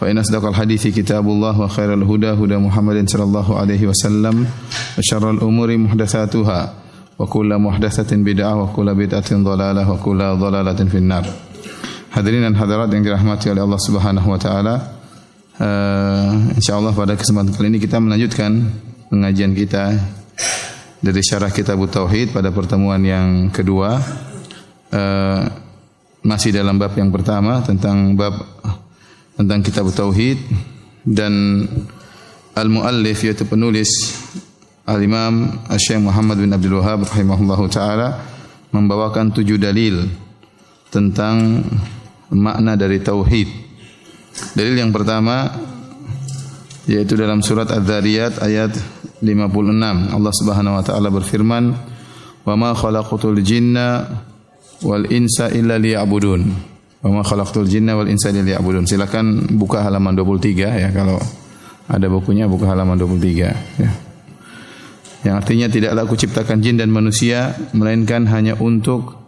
فإن أصدق الحديث كتاب الله وخير الهدى هدى محمد صلى الله عليه وسلم وشر الأمور محدثاتها وكل محدثة بدعة وكل بدعة ضلالة وكل ضلالة في النار Hadirin dan hadirat yang dirahmati oleh Allah Subhanahu wa taala. Uh, insyaallah pada kesempatan kali ini kita melanjutkan pengajian kita dari syarah kitab Tauhid pada pertemuan yang kedua. Uh, masih dalam bab yang pertama tentang bab tentang kitab Tauhid dan al-muallif yaitu penulis al-Imam Syekh Muhammad bin Abdul Wahab rahimahullahu taala membawakan tujuh dalil tentang makna dari tauhid. Dalil yang pertama yaitu dalam surat Az-Zariyat ayat 56. Allah Subhanahu wa taala berfirman, "Wa ma khalaqatul jinna wal insa illa liya'budun." Wa ma khalaqatul jinna wal insa illa liya'budun. Silakan buka halaman 23 ya kalau ada bukunya buka halaman 23 ya. Yang artinya tidaklah aku ciptakan jin dan manusia melainkan hanya untuk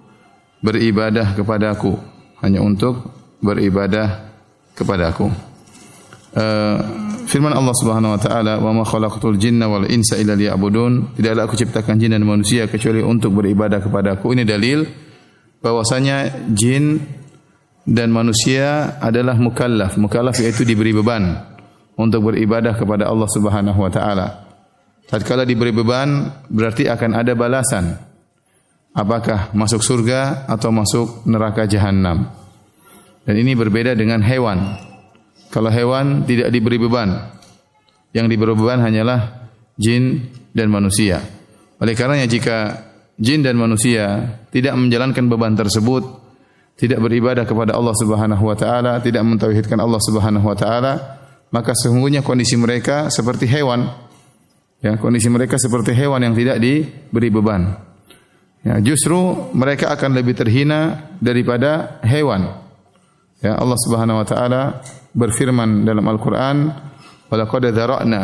beribadah kepada aku hanya untuk beribadah kepada aku. Uh, firman Allah Subhanahu wa taala, "Wa ma khalaqtul jinna wal insa illa liya'budun." Tidaklah aku ciptakan jin dan manusia kecuali untuk beribadah kepada aku. Ini dalil bahwasanya jin dan manusia adalah mukallaf. Mukallaf yaitu diberi beban untuk beribadah kepada Allah Subhanahu wa taala. Tatkala diberi beban berarti akan ada balasan apakah masuk surga atau masuk neraka jahanam. Dan ini berbeda dengan hewan. Kalau hewan tidak diberi beban, yang diberi beban hanyalah jin dan manusia. Oleh karenanya jika jin dan manusia tidak menjalankan beban tersebut, tidak beribadah kepada Allah Subhanahu wa taala, tidak mentauhidkan Allah Subhanahu wa taala, maka sesungguhnya kondisi mereka seperti hewan. Ya, kondisi mereka seperti hewan yang tidak diberi beban. Ya, justru mereka akan lebih terhina daripada hewan. Ya, Allah Subhanahu wa taala berfirman dalam Al-Qur'an, "Wa laqad dzara'na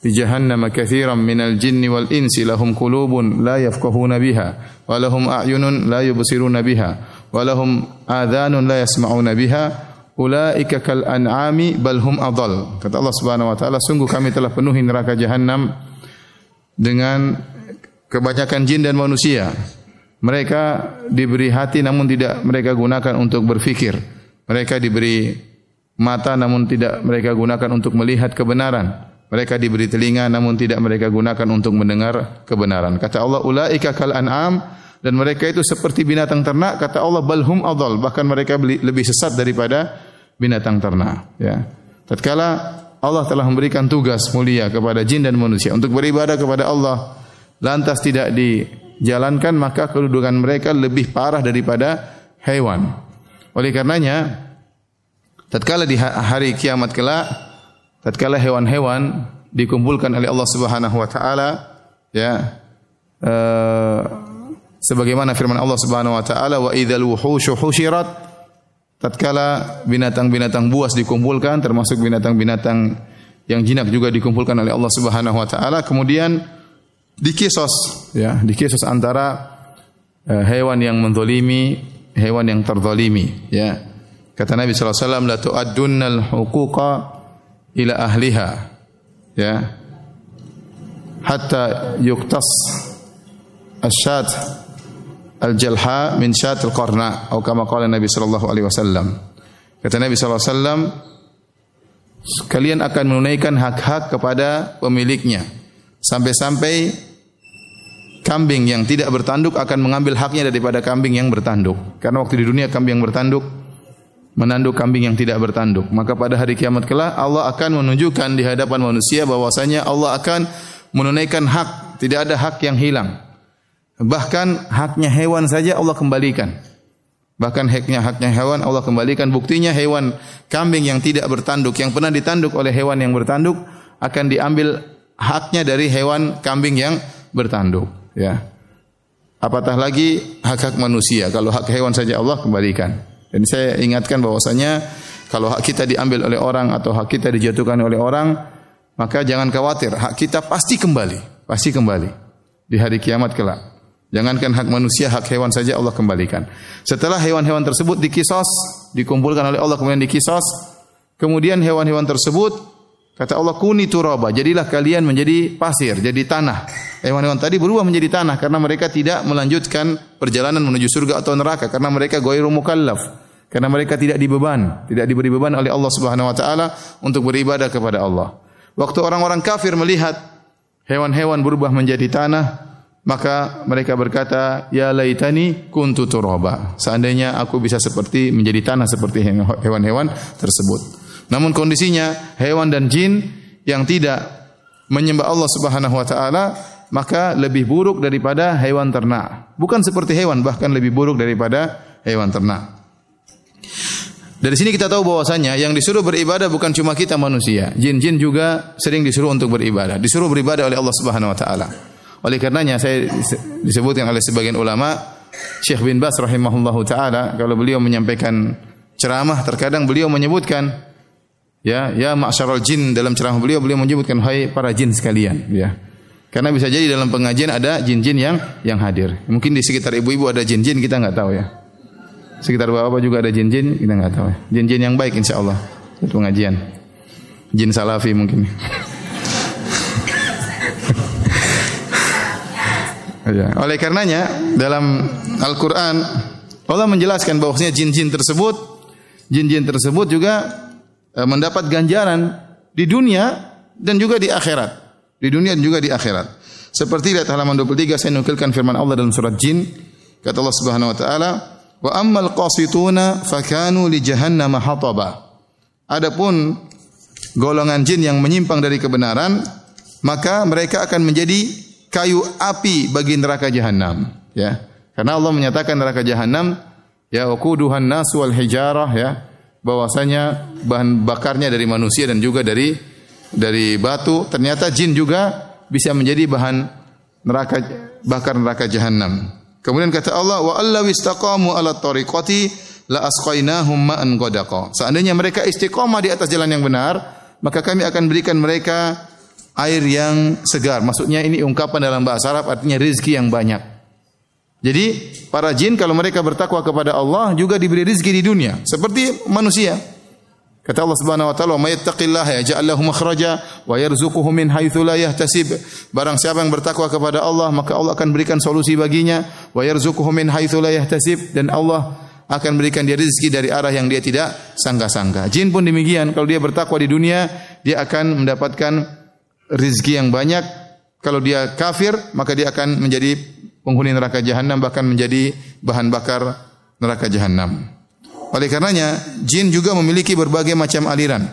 fi jahannama katsiran minal jinni wal insi lahum qulubun la yafqahuna biha wa lahum a'yunun la yubsiruna biha wa lahum adhanun la yasma'una biha ulaika kal an'ami bal hum adall." Kata Allah Subhanahu wa taala, sungguh kami telah penuhi neraka jahanam dengan kebanyakan jin dan manusia. Mereka diberi hati namun tidak mereka gunakan untuk berfikir. Mereka diberi mata namun tidak mereka gunakan untuk melihat kebenaran. Mereka diberi telinga namun tidak mereka gunakan untuk mendengar kebenaran. Kata Allah, ulaika kal an'am dan mereka itu seperti binatang ternak. Kata Allah, balhum adal. Bahkan mereka lebih sesat daripada binatang ternak. Ya. Tatkala Allah telah memberikan tugas mulia kepada jin dan manusia untuk beribadah kepada Allah lantas tidak dijalankan maka kedudukan mereka lebih parah daripada hewan. Oleh karenanya tatkala di ha-, hari kiamat kelak tatkala hewan-hewan dikumpulkan oleh Allah Subhanahu wa taala ya uh, sebagaimana firman Allah Subhanahu wa taala wa idzal wuhushu husyirat tatkala binatang-binatang buas dikumpulkan termasuk binatang-binatang yang jinak juga dikumpulkan oleh Allah Subhanahu wa taala kemudian dikisos ya dikisos antara uh, hewan yang menzalimi hewan yang terzalimi ya. Kata Nabi sallallahu alaihi wasallam la tu'addunnal huquqa ila ahliha ya. Hatta yuktas asyad al-jalha min syat al-qarna atau kama qala Nabi sallallahu alaihi wasallam kata Nabi sallallahu alaihi wasallam kalian akan menunaikan hak-hak kepada pemiliknya sampai-sampai kambing yang tidak bertanduk akan mengambil haknya daripada kambing yang bertanduk. Karena waktu di dunia kambing yang bertanduk menanduk kambing yang tidak bertanduk. Maka pada hari kiamat kelak Allah akan menunjukkan di hadapan manusia bahwasanya Allah akan menunaikan hak, tidak ada hak yang hilang. Bahkan haknya hewan saja Allah kembalikan. Bahkan haknya haknya hewan Allah kembalikan. Buktinya hewan kambing yang tidak bertanduk, yang pernah ditanduk oleh hewan yang bertanduk akan diambil haknya dari hewan kambing yang bertanduk, ya. Apatah lagi hak-hak manusia. Kalau hak hewan saja Allah kembalikan. Dan saya ingatkan bahwasanya kalau hak kita diambil oleh orang atau hak kita dijatuhkan oleh orang, maka jangan khawatir, hak kita pasti kembali, pasti kembali di hari kiamat kelak. Jangankan hak manusia, hak hewan saja Allah kembalikan. Setelah hewan-hewan tersebut dikisos, dikumpulkan oleh Allah kemudian dikisos, kemudian hewan-hewan tersebut Kata Allah kuni turaba, jadilah kalian menjadi pasir, jadi tanah. Hewan-hewan tadi berubah menjadi tanah karena mereka tidak melanjutkan perjalanan menuju surga atau neraka karena mereka ghairu mukallaf. Karena mereka tidak dibeban, tidak diberi beban oleh Allah Subhanahu wa taala untuk beribadah kepada Allah. Waktu orang-orang kafir melihat hewan-hewan berubah menjadi tanah, maka mereka berkata, "Ya laitani kuntu turaba." Seandainya aku bisa seperti menjadi tanah seperti hewan-hewan tersebut. Namun kondisinya hewan dan jin yang tidak menyembah Allah Subhanahu wa taala maka lebih buruk daripada hewan ternak. Bukan seperti hewan bahkan lebih buruk daripada hewan ternak. Dari sini kita tahu bahwasanya yang disuruh beribadah bukan cuma kita manusia. Jin-jin juga sering disuruh untuk beribadah. Disuruh beribadah oleh Allah Subhanahu wa taala. Oleh karenanya saya disebutkan oleh sebagian ulama Syekh bin Bas rahimahullahu taala kalau beliau menyampaikan ceramah terkadang beliau menyebutkan Ya, ya ma'syaral jin dalam ceramah beliau beliau menyebutkan hai para jin sekalian, ya. Karena bisa jadi dalam pengajian ada jin-jin yang yang hadir. Mungkin di sekitar ibu-ibu ada jin-jin kita enggak tahu ya. Sekitar bapak juga ada jin-jin kita enggak tahu ya. Jin-jin yang baik insyaallah untuk pengajian. Jin salafi mungkin. Ya. Oleh karenanya dalam Al-Qur'an Allah menjelaskan bahwasanya jin-jin tersebut jin-jin tersebut juga Eh, mendapat ganjaran di dunia dan juga di akhirat. Di dunia dan juga di akhirat. Seperti lihat halaman 23 saya nukilkan firman Allah dalam surat Jin. Kata Allah Subhanahu wa taala, "Wa ammal qasituna fakanu li jahannam hataba." Adapun golongan jin yang menyimpang dari kebenaran, maka mereka akan menjadi kayu api bagi neraka jahanam, ya. Karena Allah menyatakan neraka jahanam ya waquduhan nas wal hijarah ya bahwasanya bahan bakarnya dari manusia dan juga dari dari batu ternyata jin juga bisa menjadi bahan neraka bakar neraka jahanam. Kemudian kata Allah wa alla wistaqamu ala tariqati la asqainahum ma'an ghadaqa. Seandainya mereka istiqamah di atas jalan yang benar, maka kami akan berikan mereka air yang segar. Maksudnya ini ungkapan dalam bahasa Arab artinya rezeki yang banyak. Jadi para jin kalau mereka bertakwa kepada Allah juga diberi rezeki di dunia seperti manusia. Kata Allah Subhanahu wa taala, "May yattaqillaha yaj'al lahu makhraja wa yarzuquhu min haitsu la yahtasib." Barang siapa yang bertakwa kepada Allah, maka Allah akan berikan solusi baginya, wa yarzuquhu min haitsu la yahtasib dan Allah akan berikan dia rezeki dari arah yang dia tidak sangka-sangka. Jin pun demikian, kalau dia bertakwa di dunia, dia akan mendapatkan rezeki yang banyak. Kalau dia kafir, maka dia akan menjadi penghuni neraka jahanam bahkan menjadi bahan bakar neraka jahanam. Oleh karenanya, jin juga memiliki berbagai macam aliran.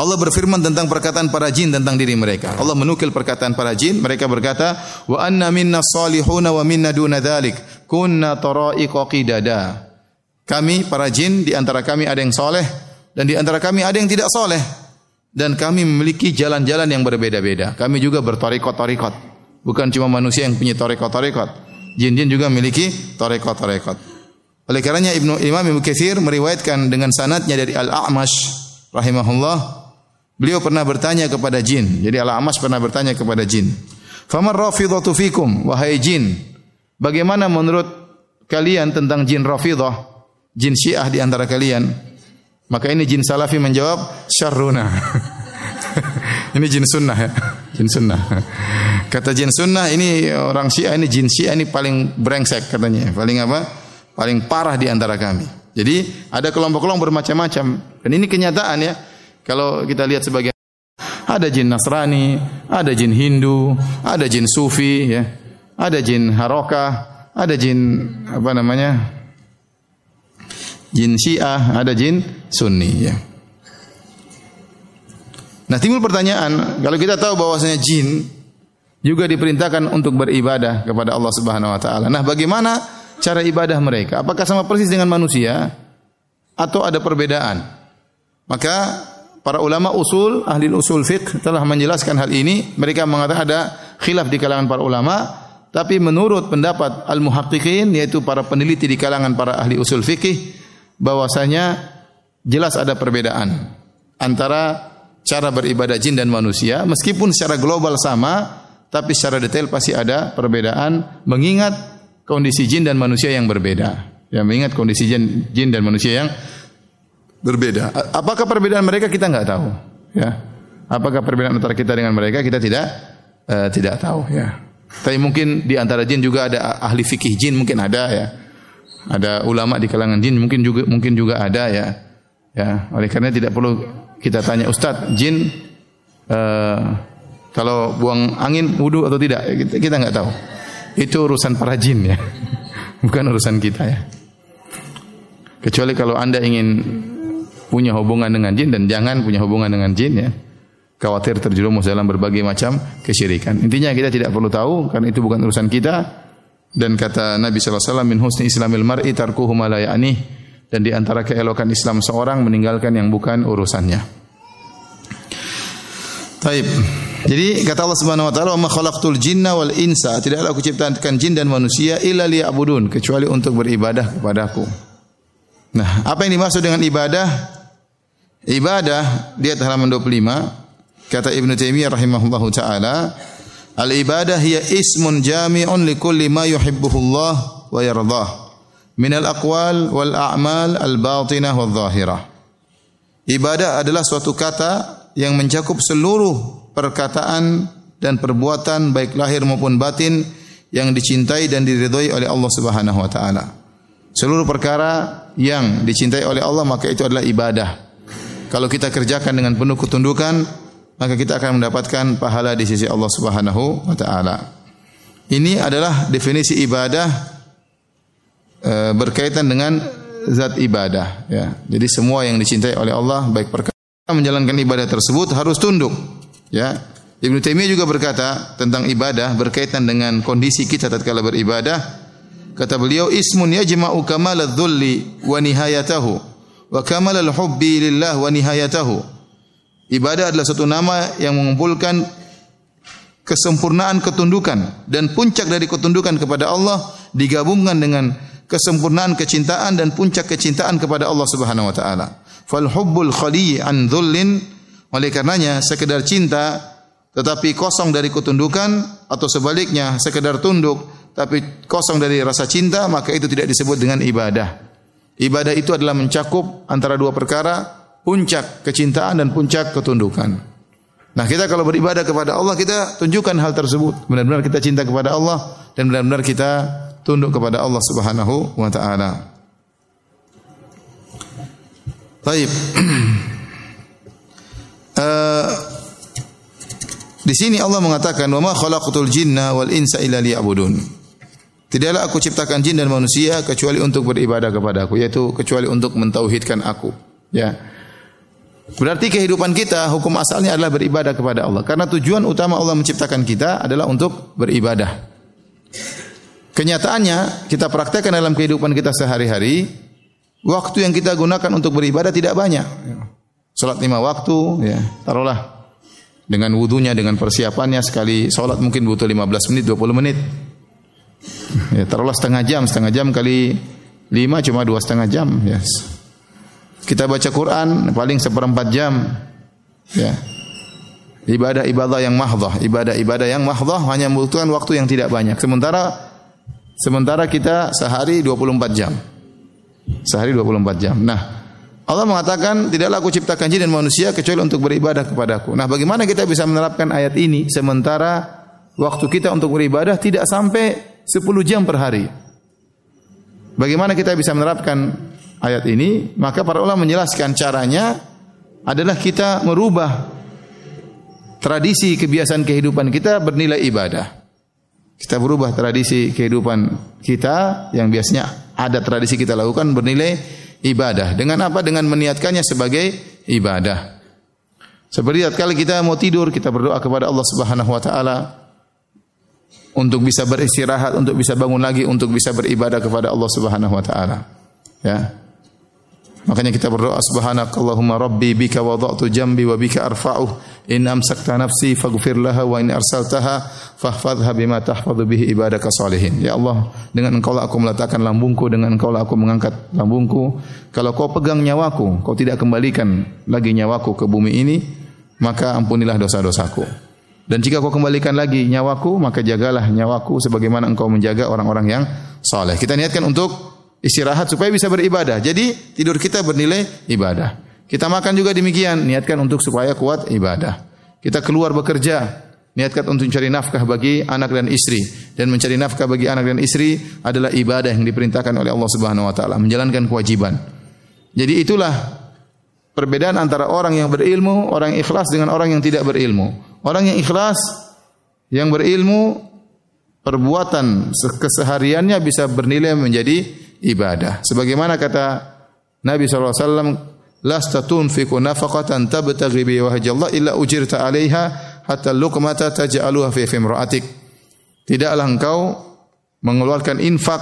Allah berfirman tentang perkataan para jin tentang diri mereka. Allah menukil perkataan para jin, mereka berkata, "Wa anna minna salihuna wa minna duna dzalik, kunna tara'iqa qidada." Kami para jin di antara kami ada yang soleh dan di antara kami ada yang tidak soleh dan kami memiliki jalan-jalan yang berbeda-beda. Kami juga bertorikot-torikot. Bukan cuma manusia yang punya tarekat-tarekat. Jin-jin juga memiliki tarekat-tarekat. Oleh karenanya Ibnu Imam Ibnu Katsir meriwayatkan dengan sanadnya dari Al-A'mash rahimahullah, beliau pernah bertanya kepada jin. Jadi Al-A'mash pernah bertanya kepada jin. Famar rafidhatu fikum wahai jin, bagaimana menurut kalian tentang jin rafidah, jin Syiah di antara kalian? Maka ini jin Salafi menjawab syarruna. ini jin sunnah ya. Jin sunnah. Kata jin sunnah ini orang Syiah ini jin Syiah ini paling brengsek katanya. Paling apa? Paling parah di antara kami. Jadi ada kelompok-kelompok bermacam-macam. Dan ini kenyataan ya. Kalau kita lihat sebagai ada jin Nasrani, ada jin Hindu, ada jin Sufi ya. Ada jin Harokah, ada jin apa namanya? Jin Syiah, ada jin Sunni ya. Nah timbul pertanyaan, kalau kita tahu bahwasanya jin juga diperintahkan untuk beribadah kepada Allah Subhanahu wa taala. Nah, bagaimana cara ibadah mereka? Apakah sama persis dengan manusia atau ada perbedaan? Maka para ulama usul, ahli usul fiqh telah menjelaskan hal ini. Mereka mengatakan ada khilaf di kalangan para ulama, tapi menurut pendapat al-muhaqqiqin yaitu para peneliti di kalangan para ahli usul fikih bahwasanya jelas ada perbedaan antara cara beribadah jin dan manusia meskipun secara global sama tapi secara detail pasti ada perbedaan mengingat kondisi jin dan manusia yang berbeda. Ya, mengingat kondisi jin, jin dan manusia yang berbeda. Apakah perbedaan mereka kita enggak tahu, ya. Apakah perbedaan antara kita dengan mereka kita tidak uh, tidak tahu, ya. Tapi mungkin di antara jin juga ada ahli fikih jin mungkin ada ya. Ada ulama di kalangan jin mungkin juga mungkin juga ada ya. Ya, oleh karena tidak perlu kita tanya Ustaz, jin uh, kalau buang angin wudu atau tidak kita kita enggak tahu. Itu urusan para jin ya. Bukan urusan kita ya. Kecuali kalau Anda ingin punya hubungan dengan jin dan jangan punya hubungan dengan jin ya. Khawatir terjerumus dalam berbagai macam kesyirikan. Intinya kita tidak perlu tahu karena itu bukan urusan kita. Dan kata Nabi wasallam min husni islamil mar'i tarkuhu ma dan di antara keelokan Islam seorang meninggalkan yang bukan urusannya. Taib. Jadi kata Allah Subhanahu wa taala, "Ma khalaqtul jinna wal insa." Tidaklah aku ciptakan jin dan manusia illa liya'budun, kecuali untuk beribadah kepadaku. Nah, apa yang dimaksud dengan ibadah? Ibadah di halaman 25 kata Ibnu Taimiyah rahimahullahu taala, "Al ibadah hiya ismun jami'un li kulli ma yuhibbuhu Allah wa yardah min al aqwal wal a'mal al batinah wal zahirah." Ibadah adalah suatu kata yang mencakup seluruh perkataan dan perbuatan baik lahir maupun batin yang dicintai dan diridhoi oleh Allah Subhanahu wa taala. Seluruh perkara yang dicintai oleh Allah maka itu adalah ibadah. Kalau kita kerjakan dengan penuh ketundukan, maka kita akan mendapatkan pahala di sisi Allah Subhanahu wa taala. Ini adalah definisi ibadah e, berkaitan dengan zat ibadah ya. Jadi semua yang dicintai oleh Allah baik perkara menjalankan ibadah tersebut harus tunduk ya. Ibnu Taimiyah juga berkata tentang ibadah berkaitan dengan kondisi kita tatkala beribadah. Kata beliau ismun yajma'u kamal adh-dhulli wa nihayatahu wa kamal al-hubbi lillah wa nihayatahu. Ibadah adalah satu nama yang mengumpulkan kesempurnaan ketundukan dan puncak dari ketundukan kepada Allah digabungkan dengan kesempurnaan kecintaan dan puncak kecintaan kepada Allah Subhanahu wa taala. Fal hubbul khali an dhullin oleh karenanya sekedar cinta tetapi kosong dari ketundukan atau sebaliknya sekedar tunduk tapi kosong dari rasa cinta maka itu tidak disebut dengan ibadah. Ibadah itu adalah mencakup antara dua perkara, puncak kecintaan dan puncak ketundukan. Nah, kita kalau beribadah kepada Allah, kita tunjukkan hal tersebut. Benar-benar kita cinta kepada Allah dan benar-benar kita tunduk kepada Allah Subhanahu wa taala. Baik. uh, di sini Allah mengatakan, "Wa ma khalaqatul jinna wal insa illa liya'budun." Tidaklah aku ciptakan jin dan manusia kecuali untuk beribadah kepada aku, yaitu kecuali untuk mentauhidkan aku. Ya. Berarti kehidupan kita hukum asalnya adalah beribadah kepada Allah. Karena tujuan utama Allah menciptakan kita adalah untuk beribadah. Kenyataannya kita praktekkan dalam kehidupan kita sehari-hari, waktu yang kita gunakan untuk beribadah tidak banyak. Salat lima waktu, ya, taruhlah dengan wudunya, dengan persiapannya sekali salat mungkin butuh 15 menit, 20 menit. Ya, taruhlah setengah jam, setengah jam kali lima cuma dua setengah jam. Yes. Kita baca Quran paling seperempat jam. Ya. Ibadah-ibadah yang mahdah, ibadah-ibadah yang mahdah hanya membutuhkan waktu yang tidak banyak. Sementara sementara kita sehari 24 jam. Sehari 24 jam. Nah, Allah mengatakan tidaklah aku ciptakan jin dan manusia kecuali untuk beribadah kepadaku. Nah, bagaimana kita bisa menerapkan ayat ini sementara waktu kita untuk beribadah tidak sampai 10 jam per hari. Bagaimana kita bisa menerapkan ayat ini? Maka para ulama menjelaskan caranya adalah kita merubah tradisi kebiasaan kehidupan kita bernilai ibadah. Kita berubah tradisi kehidupan kita yang biasanya ada tradisi kita lakukan bernilai ibadah. Dengan apa? Dengan meniatkannya sebagai ibadah. Seperti kali kita mau tidur, kita berdoa kepada Allah Subhanahu wa taala untuk bisa beristirahat, untuk bisa bangun lagi, untuk bisa beribadah kepada Allah Subhanahu wa taala. Ya. Makanya kita berdoa subhanakallahumma rabbi bika wada'tu jambi wa bika arfa'uh in amsakta nafsi faghfir laha wa in arsaltaha fahfadhha bima tahfadhu bihi ibadaka salihin. Ya Allah, dengan engkau lah aku meletakkan lambungku, dengan engkau lah aku mengangkat lambungku. Kalau kau pegang nyawaku, kau tidak kembalikan lagi nyawaku ke bumi ini, maka ampunilah dosa-dosaku. Dan jika kau kembalikan lagi nyawaku, maka jagalah nyawaku sebagaimana engkau menjaga orang-orang yang saleh. Kita niatkan untuk istirahat supaya bisa beribadah. Jadi tidur kita bernilai ibadah. Kita makan juga demikian, niatkan untuk supaya kuat ibadah. Kita keluar bekerja, niatkan untuk mencari nafkah bagi anak dan istri dan mencari nafkah bagi anak dan istri adalah ibadah yang diperintahkan oleh Allah Subhanahu wa taala, menjalankan kewajiban. Jadi itulah perbedaan antara orang yang berilmu, orang yang ikhlas dengan orang yang tidak berilmu. Orang yang ikhlas yang berilmu perbuatan kesehariannya bisa bernilai menjadi ibadah. Sebagaimana kata Nabi wasallam, "Lasta tunfiqu nafaqatan tabtaghi bi wajhillah illa ujirta 'alaiha hatta luqmata taj'aluha fi fimra'atik." Tidaklah engkau mengeluarkan infak,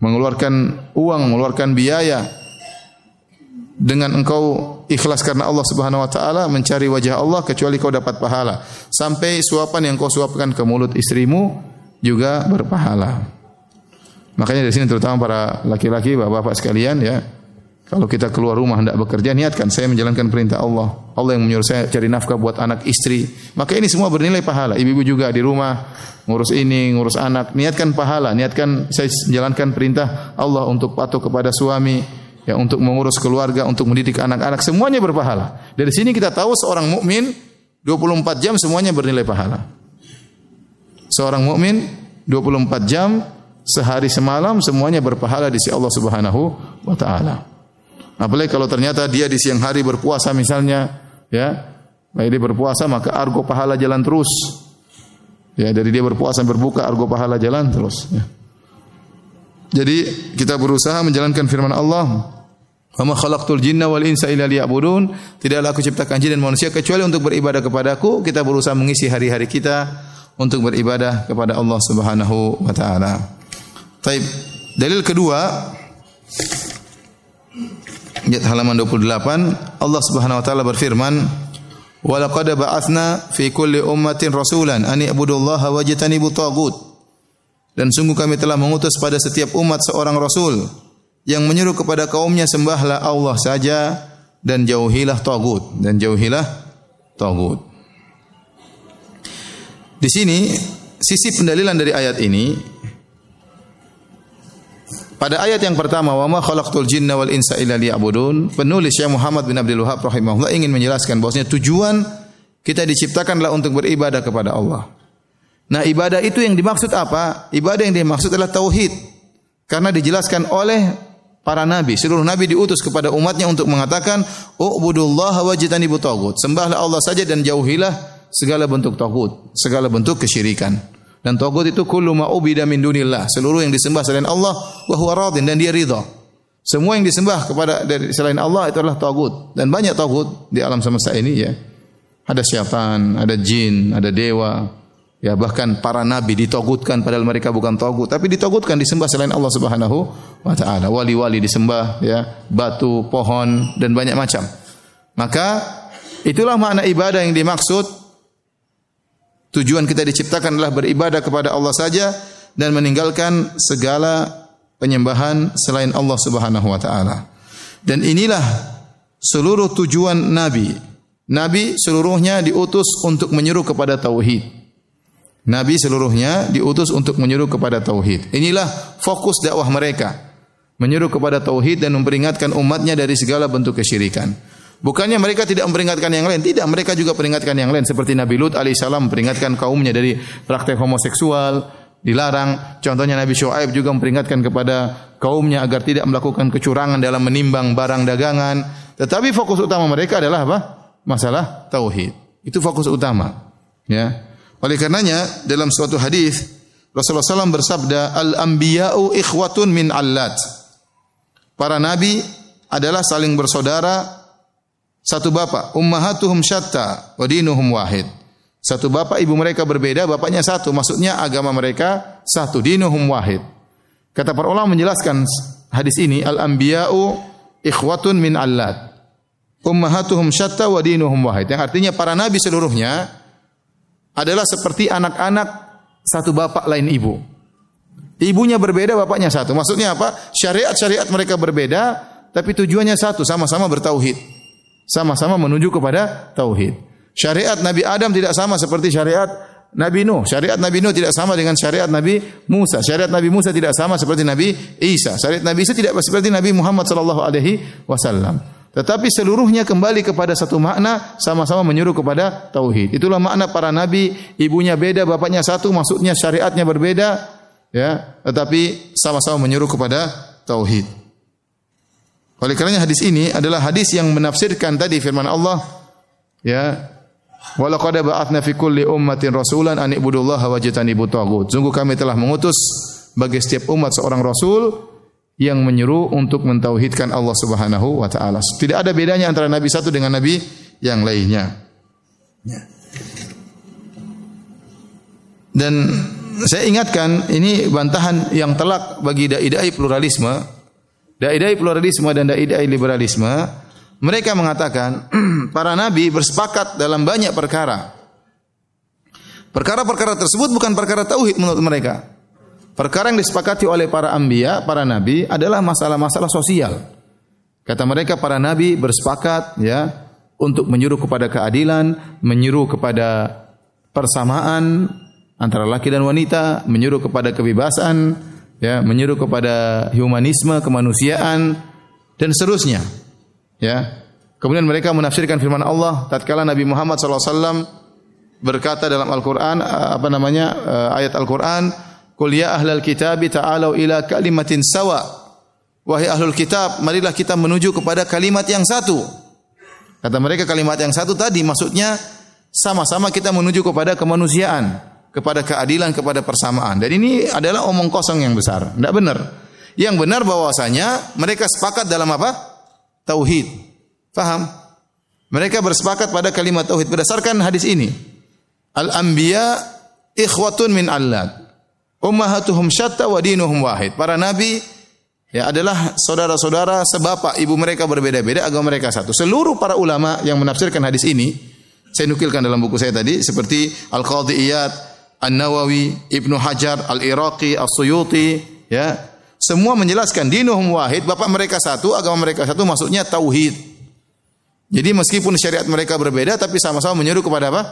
mengeluarkan uang, mengeluarkan biaya dengan engkau ikhlas karena Allah Subhanahu wa taala mencari wajah Allah kecuali kau dapat pahala sampai suapan yang kau suapkan ke mulut istrimu juga berpahala. Makanya di sini terutama para laki-laki, bapak-bapak sekalian ya, kalau kita keluar rumah hendak bekerja, niatkan saya menjalankan perintah Allah. Allah yang menyuruh saya cari nafkah buat anak istri. Maka ini semua bernilai pahala. Ibu-ibu juga di rumah ngurus ini, ngurus anak, niatkan pahala, niatkan saya menjalankan perintah Allah untuk patuh kepada suami, ya untuk mengurus keluarga, untuk mendidik anak-anak, semuanya berpahala. Dari sini kita tahu seorang mukmin 24 jam semuanya bernilai pahala. Seorang mukmin 24 jam sehari semalam semuanya berpahala di sisi Allah Subhanahu wa taala. Apalagi kalau ternyata dia di siang hari berpuasa misalnya, ya, baik dia berpuasa maka argo pahala jalan terus. Ya, dari dia berpuasa berbuka argo pahala jalan terus. Ya. Jadi kita berusaha menjalankan firman Allah. Wa khalaqtul jinna wal insa illa liya'budun. Tidaklah aku ciptakan jin dan manusia kecuali untuk beribadah kepadaku. Kita berusaha mengisi hari-hari kita untuk beribadah kepada Allah Subhanahu wa taala. Taib. Dalil kedua ayat halaman 28 Allah Subhanahu wa taala berfirman Wa laqad ba'athna fi kulli ummatin rasulan an i'budullaha wajtanibu tagut Dan sungguh kami telah mengutus pada setiap umat seorang rasul yang menyuruh kepada kaumnya sembahlah Allah saja dan jauhilah tagut dan jauhilah tagut. Di sini sisi pendalilan dari ayat ini pada ayat yang pertama, "Wa ma khalaqtul jinna wal insa illa liya'budun", penulis Syekh Muhammad bin Abdul Wahab rahimahullah ingin menjelaskan bahwasanya tujuan kita diciptakanlah untuk beribadah kepada Allah. Nah, ibadah itu yang dimaksud apa? Ibadah yang dimaksud adalah tauhid. Karena dijelaskan oleh para nabi, seluruh nabi diutus kepada umatnya untuk mengatakan, "Ubudullaha wajtanibu tagut." Sembahlah Allah saja dan jauhilah segala bentuk tagut, segala bentuk kesyirikan. Dan tagut itu kullu ma ubida min dunillah, seluruh yang disembah selain Allah wa huwa radin dan dia ridha. Semua yang disembah kepada dari selain Allah itu adalah tagut dan banyak tagut di alam semesta ini ya. Ada syaitan, ada jin, ada dewa, ya bahkan para nabi ditogutkan padahal mereka bukan togut tapi ditogutkan disembah selain Allah Subhanahu wa taala. Wali-wali disembah ya, batu, pohon dan banyak macam. Maka itulah makna ibadah yang dimaksud Tujuan kita diciptakan adalah beribadah kepada Allah saja dan meninggalkan segala penyembahan selain Allah Subhanahu wa taala. Dan inilah seluruh tujuan nabi. Nabi seluruhnya diutus untuk menyeru kepada tauhid. Nabi seluruhnya diutus untuk menyeru kepada tauhid. Inilah fokus dakwah mereka. Menyeru kepada tauhid dan memperingatkan umatnya dari segala bentuk kesyirikan. Bukannya mereka tidak memperingatkan yang lain, tidak mereka juga peringatkan yang lain seperti Nabi Lut alaihissalam memperingatkan kaumnya dari praktek homoseksual dilarang. Contohnya Nabi Shu'aib juga memperingatkan kepada kaumnya agar tidak melakukan kecurangan dalam menimbang barang dagangan. Tetapi fokus utama mereka adalah apa? Masalah tauhid. Itu fokus utama. Ya. Oleh karenanya dalam suatu hadis Rasulullah SAW bersabda, Al-anbiya'u ikhwatun min allat. Para nabi adalah saling bersaudara satu bapak, ummahatuhum syatta wa dinuhum wahid. Satu bapak ibu mereka berbeda, bapaknya satu, maksudnya agama mereka satu, dinuhum wahid. Kata para ulama menjelaskan hadis ini, al-anbiya'u ikhwatun min allat. Ummahatuhum syatta wa dinuhum wahid. Yang artinya para nabi seluruhnya adalah seperti anak-anak satu bapak lain ibu. Ibunya berbeda, bapaknya satu. Maksudnya apa? Syariat-syariat mereka berbeda, tapi tujuannya satu, sama-sama bertauhid. Sama-sama menuju kepada tauhid. Syariat Nabi Adam tidak sama seperti syariat Nabi Nuh. Syariat Nabi Nuh tidak sama dengan syariat Nabi Musa. Syariat Nabi Musa tidak sama seperti Nabi Isa. Syariat Nabi Isa tidak seperti Nabi Muhammad sallallahu alaihi wasallam. Tetapi seluruhnya kembali kepada satu makna sama-sama menyuruh kepada tauhid. Itulah makna para nabi, ibunya beda, bapaknya satu, maksudnya syariatnya berbeda, ya, tetapi sama-sama menyuruh kepada tauhid. Oleh kerana hadis ini adalah hadis yang menafsirkan tadi firman Allah, ya, Walaqad ba'athna fi kulli ummatin rasulan an ibudullaha wajtanibut tagut. Sungguh kami telah mengutus bagi setiap umat seorang rasul yang menyeru untuk mentauhidkan Allah Subhanahu wa taala. Tidak ada bedanya antara nabi satu dengan nabi yang lainnya. Ya. Dan saya ingatkan ini bantahan yang telak bagi dai-dai pluralisme. Dai-dai pluralisme dan dai-dai liberalisme mereka mengatakan para nabi bersepakat dalam banyak perkara. Perkara-perkara tersebut bukan perkara tauhid menurut mereka. Perkara yang disepakati oleh para anbiya, para nabi adalah masalah-masalah sosial. Kata mereka para nabi bersepakat ya untuk menyuruh kepada keadilan, menyuruh kepada persamaan antara laki dan wanita, menyuruh kepada kebebasan, ya, menyuruh kepada humanisme, kemanusiaan dan seterusnya. Ya. Kemudian mereka menafsirkan firman Allah tatkala Nabi Muhammad SAW berkata dalam Al-Qur'an apa namanya eh, ayat Al-Qur'an Qul ya ahlal kitab ta'alu ila kalimatin sawa. Wahai ahlul kitab, marilah kita menuju kepada kalimat yang satu. Kata mereka kalimat yang satu tadi maksudnya sama-sama kita menuju kepada kemanusiaan, kepada keadilan, kepada persamaan. Dan ini adalah omong kosong yang besar. Tidak benar. Yang benar bahwasanya mereka sepakat dalam apa? Tauhid. Faham? Mereka bersepakat pada kalimat tauhid berdasarkan hadis ini. Al-anbiya ikhwatun min allat ummahatuhum syatta wa dinuhum wahid. Para nabi ya adalah saudara-saudara sebapak ibu mereka berbeda-beda agama mereka satu. Seluruh para ulama yang menafsirkan hadis ini saya nukilkan dalam buku saya tadi seperti Al-Qadhi Iyad, An-Nawawi, Ibnu Hajar, Al-Iraqi, As-Suyuti ya. Semua menjelaskan dinuhum wahid, bapak mereka satu, agama mereka satu maksudnya tauhid. Jadi meskipun syariat mereka berbeda tapi sama-sama menyeru kepada apa?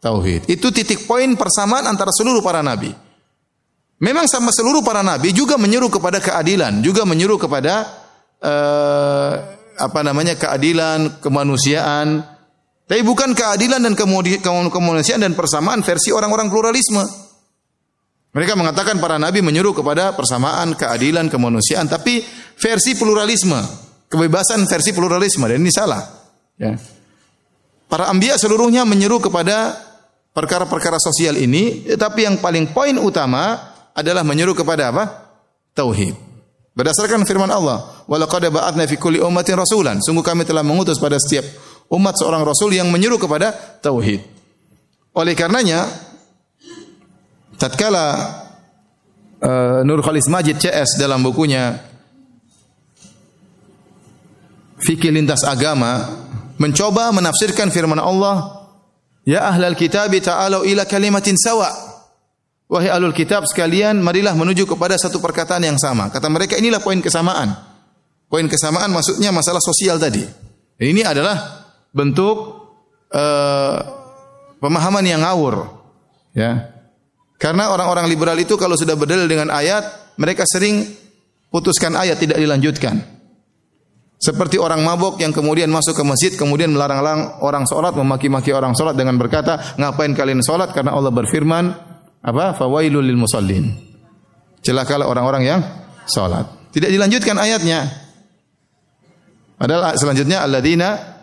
Tauhid. Itu titik poin persamaan antara seluruh para nabi. Memang sama seluruh para nabi juga menyeru kepada keadilan, juga menyeru kepada uh, apa namanya keadilan, kemanusiaan. Tapi bukan keadilan dan kemanusiaan dan persamaan versi orang-orang pluralisme. Mereka mengatakan para nabi menyeru kepada persamaan, keadilan, kemanusiaan, tapi versi pluralisme, kebebasan versi pluralisme dan ini salah. Ya. Para ambia seluruhnya menyeru kepada perkara-perkara sosial ini, tapi yang paling poin utama adalah menyeru kepada apa? Tauhid. Berdasarkan firman Allah, "Walaqad ba'atsna fi kulli ummatin rasulan." Sungguh kami telah mengutus pada setiap umat seorang rasul yang menyeru kepada tauhid. Oleh karenanya, tatkala uh, Nur Khalis Majid CS dalam bukunya Fikih Lintas Agama mencoba menafsirkan firman Allah, "Ya ahlal kitab ta'alu ila kalimatin sawa'." Wahai alul kitab sekalian, marilah menuju kepada satu perkataan yang sama. Kata mereka inilah poin kesamaan. Poin kesamaan maksudnya masalah sosial tadi. Ini adalah bentuk uh, pemahaman yang ngawur. Ya. Karena orang-orang liberal itu kalau sudah berdalil dengan ayat, mereka sering putuskan ayat tidak dilanjutkan. Seperti orang mabuk yang kemudian masuk ke masjid, kemudian melarang-larang orang sholat, memaki-maki orang sholat dengan berkata, ngapain kalian sholat? Karena Allah berfirman, apa? Fawailul lil musallin. Celakalah orang-orang yang salat. Tidak dilanjutkan ayatnya. Padahal selanjutnya alladzina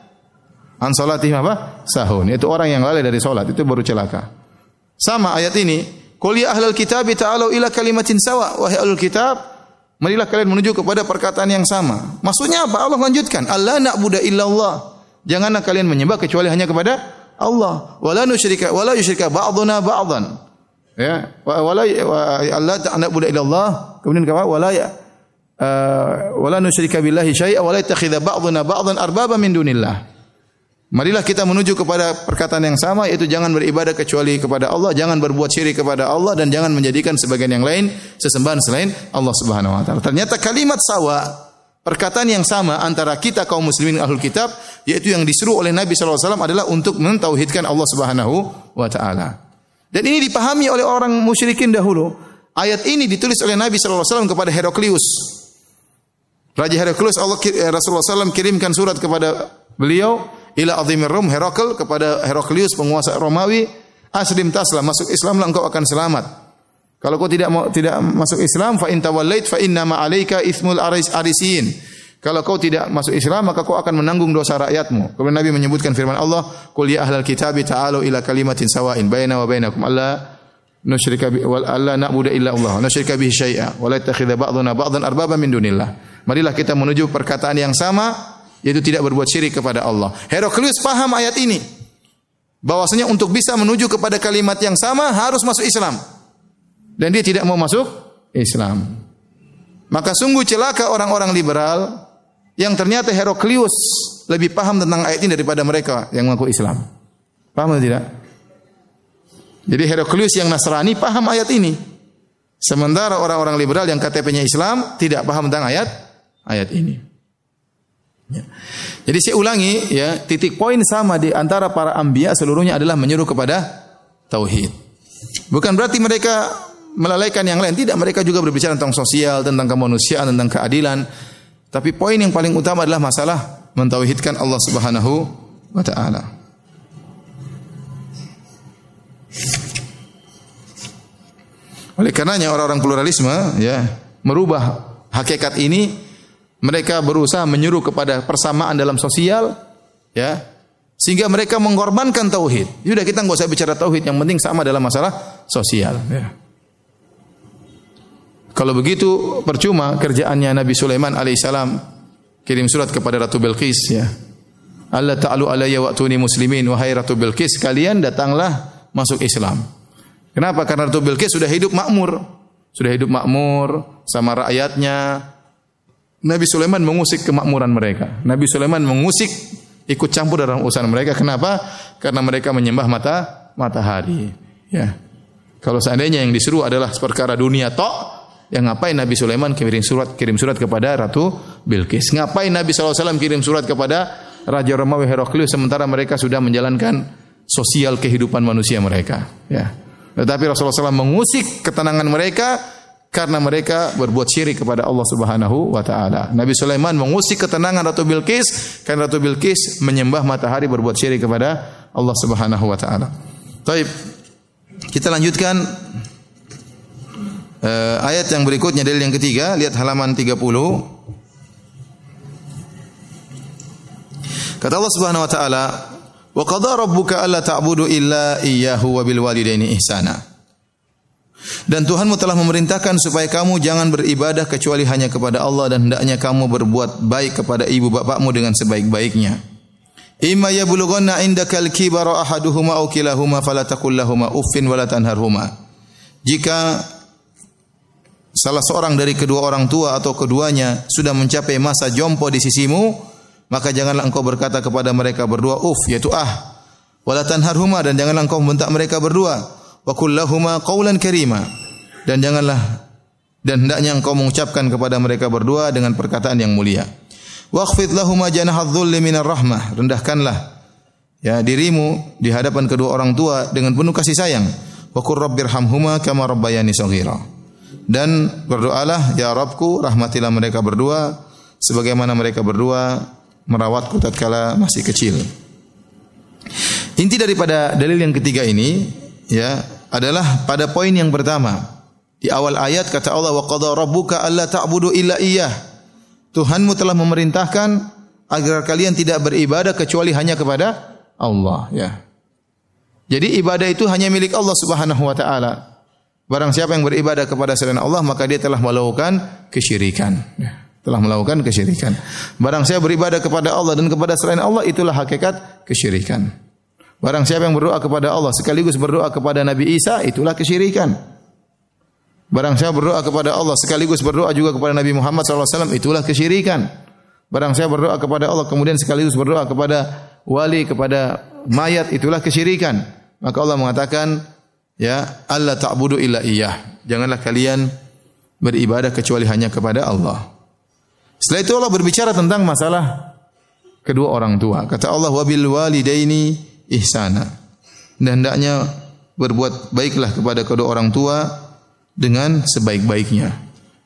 an salatihim apa? Sahun. Itu orang yang lalai dari salat, itu baru celaka. Sama ayat ini, qul ya ahlal kitab ta'alu ila kalimatin sawa. Wahai ahlul kitab, marilah kalian menuju kepada perkataan yang sama. Maksudnya apa? Allah lanjutkan, Allah na'budu illallah. Janganlah kalian menyembah kecuali hanya kepada Allah. Wala nusyrika wala yusyrika ba'duna ba'dhan. Ya, wala wa Allah ta'ala buda ila Allah. Kemudian kata wala ya uh, wala nusyrika billahi syai'a wa la yattakhidha ba'duna ba'dhan arbaba min dunillah. Marilah kita menuju kepada perkataan yang sama yaitu jangan beribadah kecuali kepada Allah, jangan berbuat syirik kepada Allah dan jangan menjadikan sebagian yang lain sesembahan selain Allah Subhanahu wa taala. Ternyata kalimat sawa perkataan yang sama antara kita kaum muslimin ahlul kitab yaitu yang disuruh oleh Nabi sallallahu alaihi wasallam adalah untuk mentauhidkan Allah Subhanahu wa taala. Dan ini dipahami oleh orang musyrikin dahulu. Ayat ini ditulis oleh Nabi sallallahu alaihi wasallam kepada Heraklius. Raja Heraklius Allah eh, Rasulullah SAW kirimkan surat kepada beliau ila azimir Rum Herakl kepada Heraklius penguasa Romawi aslim taslam masuk Islamlah engkau akan selamat. Kalau kau tidak mau tidak masuk Islam fa in tawallait fa inna ma alayka ithmul aris arisin kalau kau tidak masuk Islam maka kau akan menanggung dosa rakyatmu. Kemudian Nabi menyebutkan firman Allah qul ya ahlal kitabi ta'alu ila kalimatin sawa'in baina wa bainakum alla nusyrika bi wal alla na'budu illa Allah nusyrika bihi syai'a wa la yattakhidha ba'duna ba'dhan arbaba min dunillah. Marilah kita menuju perkataan yang sama yaitu tidak berbuat syirik kepada Allah. Heraklius paham ayat ini. Bahwasanya untuk bisa menuju kepada kalimat yang sama harus masuk Islam. Dan dia tidak mau masuk Islam. Maka sungguh celaka orang-orang liberal yang ternyata Heraklius lebih paham tentang ayat ini daripada mereka yang mengaku Islam. Paham atau tidak? Jadi Heraklius yang Nasrani paham ayat ini. Sementara orang-orang liberal yang KTP-nya Islam tidak paham tentang ayat ayat ini. Ya. Jadi saya ulangi ya, titik poin sama di antara para ambia seluruhnya adalah menyuruh kepada tauhid. Bukan berarti mereka melalaikan yang lain, tidak mereka juga berbicara tentang sosial, tentang kemanusiaan, tentang keadilan. Tapi poin yang paling utama adalah masalah mentauhidkan Allah Subhanahu wa taala. Oleh karenanya orang-orang pluralisme ya merubah hakikat ini mereka berusaha menyuruh kepada persamaan dalam sosial, ya, sehingga mereka mengorbankan tauhid. Sudah kita nggak usah bicara tauhid, yang penting sama dalam masalah sosial. Ya. Kalau begitu percuma kerjaannya Nabi Sulaiman alaihissalam kirim surat kepada Ratu Bilqis ya. Allah ta'alu alayya wa'tuni muslimin wahai Ratu Bilqis kalian datanglah masuk Islam. Kenapa? Karena Ratu Bilqis sudah hidup makmur. Sudah hidup makmur sama rakyatnya, Nabi Sulaiman mengusik kemakmuran mereka. Nabi Sulaiman mengusik ikut campur dalam urusan mereka. Kenapa? Karena mereka menyembah mata matahari. Ya. Kalau seandainya yang disuruh adalah perkara dunia tok, yang ngapain Nabi Sulaiman kirim surat kirim surat kepada Ratu Bilqis? Ngapain Nabi SAW kirim surat kepada Raja Romawi Heraklius sementara mereka sudah menjalankan sosial kehidupan manusia mereka? Ya. Tetapi Rasulullah SAW mengusik ketenangan mereka karena mereka berbuat syirik kepada Allah Subhanahu wa taala. Nabi Sulaiman mengusik ketenangan Ratu Bilqis karena Ratu Bilqis menyembah matahari berbuat syirik kepada Allah Subhanahu wa taala. Baik. Kita lanjutkan uh, ayat yang berikutnya dalil yang ketiga, lihat halaman 30. Kata Allah Subhanahu wa taala, "Wa qadara rabbuka alla ta'budu illa iyyahu wa bil walidaini ihsana." Dan Tuhanmu telah memerintahkan supaya kamu jangan beribadah kecuali hanya kepada Allah dan hendaknya kamu berbuat baik kepada ibu bapakmu dengan sebaik-baiknya. Imma yablughanna indakal kibara ahaduhuma aw kilahuma fala taqul lahumu uffin wala tanharhuma. Jika salah seorang dari kedua orang tua atau keduanya sudah mencapai masa jompo di sisimu, maka janganlah engkau berkata kepada mereka berdua uff yaitu ah wala tanharhuma dan janganlah engkau membentak mereka berdua wa kullahuma qawlan karima dan janganlah dan hendaknya engkau mengucapkan kepada mereka berdua dengan perkataan yang mulia. Waqfid lahuma janahadh-dhulli minar rahmah. Rendahkanlah ya dirimu di hadapan kedua orang tua dengan penuh kasih sayang. Wa qur rabbirhamhuma kama rabbayani shaghira. Dan berdoalah ya Rabbku rahmatilah mereka berdua sebagaimana mereka berdua merawatku tatkala masih kecil. Inti daripada dalil yang ketiga ini ya adalah pada poin yang pertama. Di awal ayat kata Allah wa qada rabbuka alla ta'budu illa iyyah. Tuhanmu telah memerintahkan agar kalian tidak beribadah kecuali hanya kepada Allah ya. Jadi ibadah itu hanya milik Allah Subhanahu wa taala. Barang siapa yang beribadah kepada selain Allah maka dia telah melakukan kesyirikan. Ya. Telah melakukan kesyirikan. Barang siapa beribadah kepada Allah dan kepada selain Allah itulah hakikat kesyirikan. Barang siapa yang berdoa kepada Allah sekaligus berdoa kepada Nabi Isa itulah kesyirikan. Barang siapa berdoa kepada Allah sekaligus berdoa juga kepada Nabi Muhammad SAW, itulah kesyirikan. Barang siapa berdoa kepada Allah kemudian sekaligus berdoa kepada wali, kepada mayat, itulah kesyirikan. Maka Allah mengatakan, ya Allah ta'budu illa iyah. Janganlah kalian beribadah kecuali hanya kepada Allah. Setelah itu Allah berbicara tentang masalah kedua orang tua. Kata Allah, wabil walidaini ihsana. Dan hendaknya berbuat baiklah kepada kedua orang tua dengan sebaik-baiknya.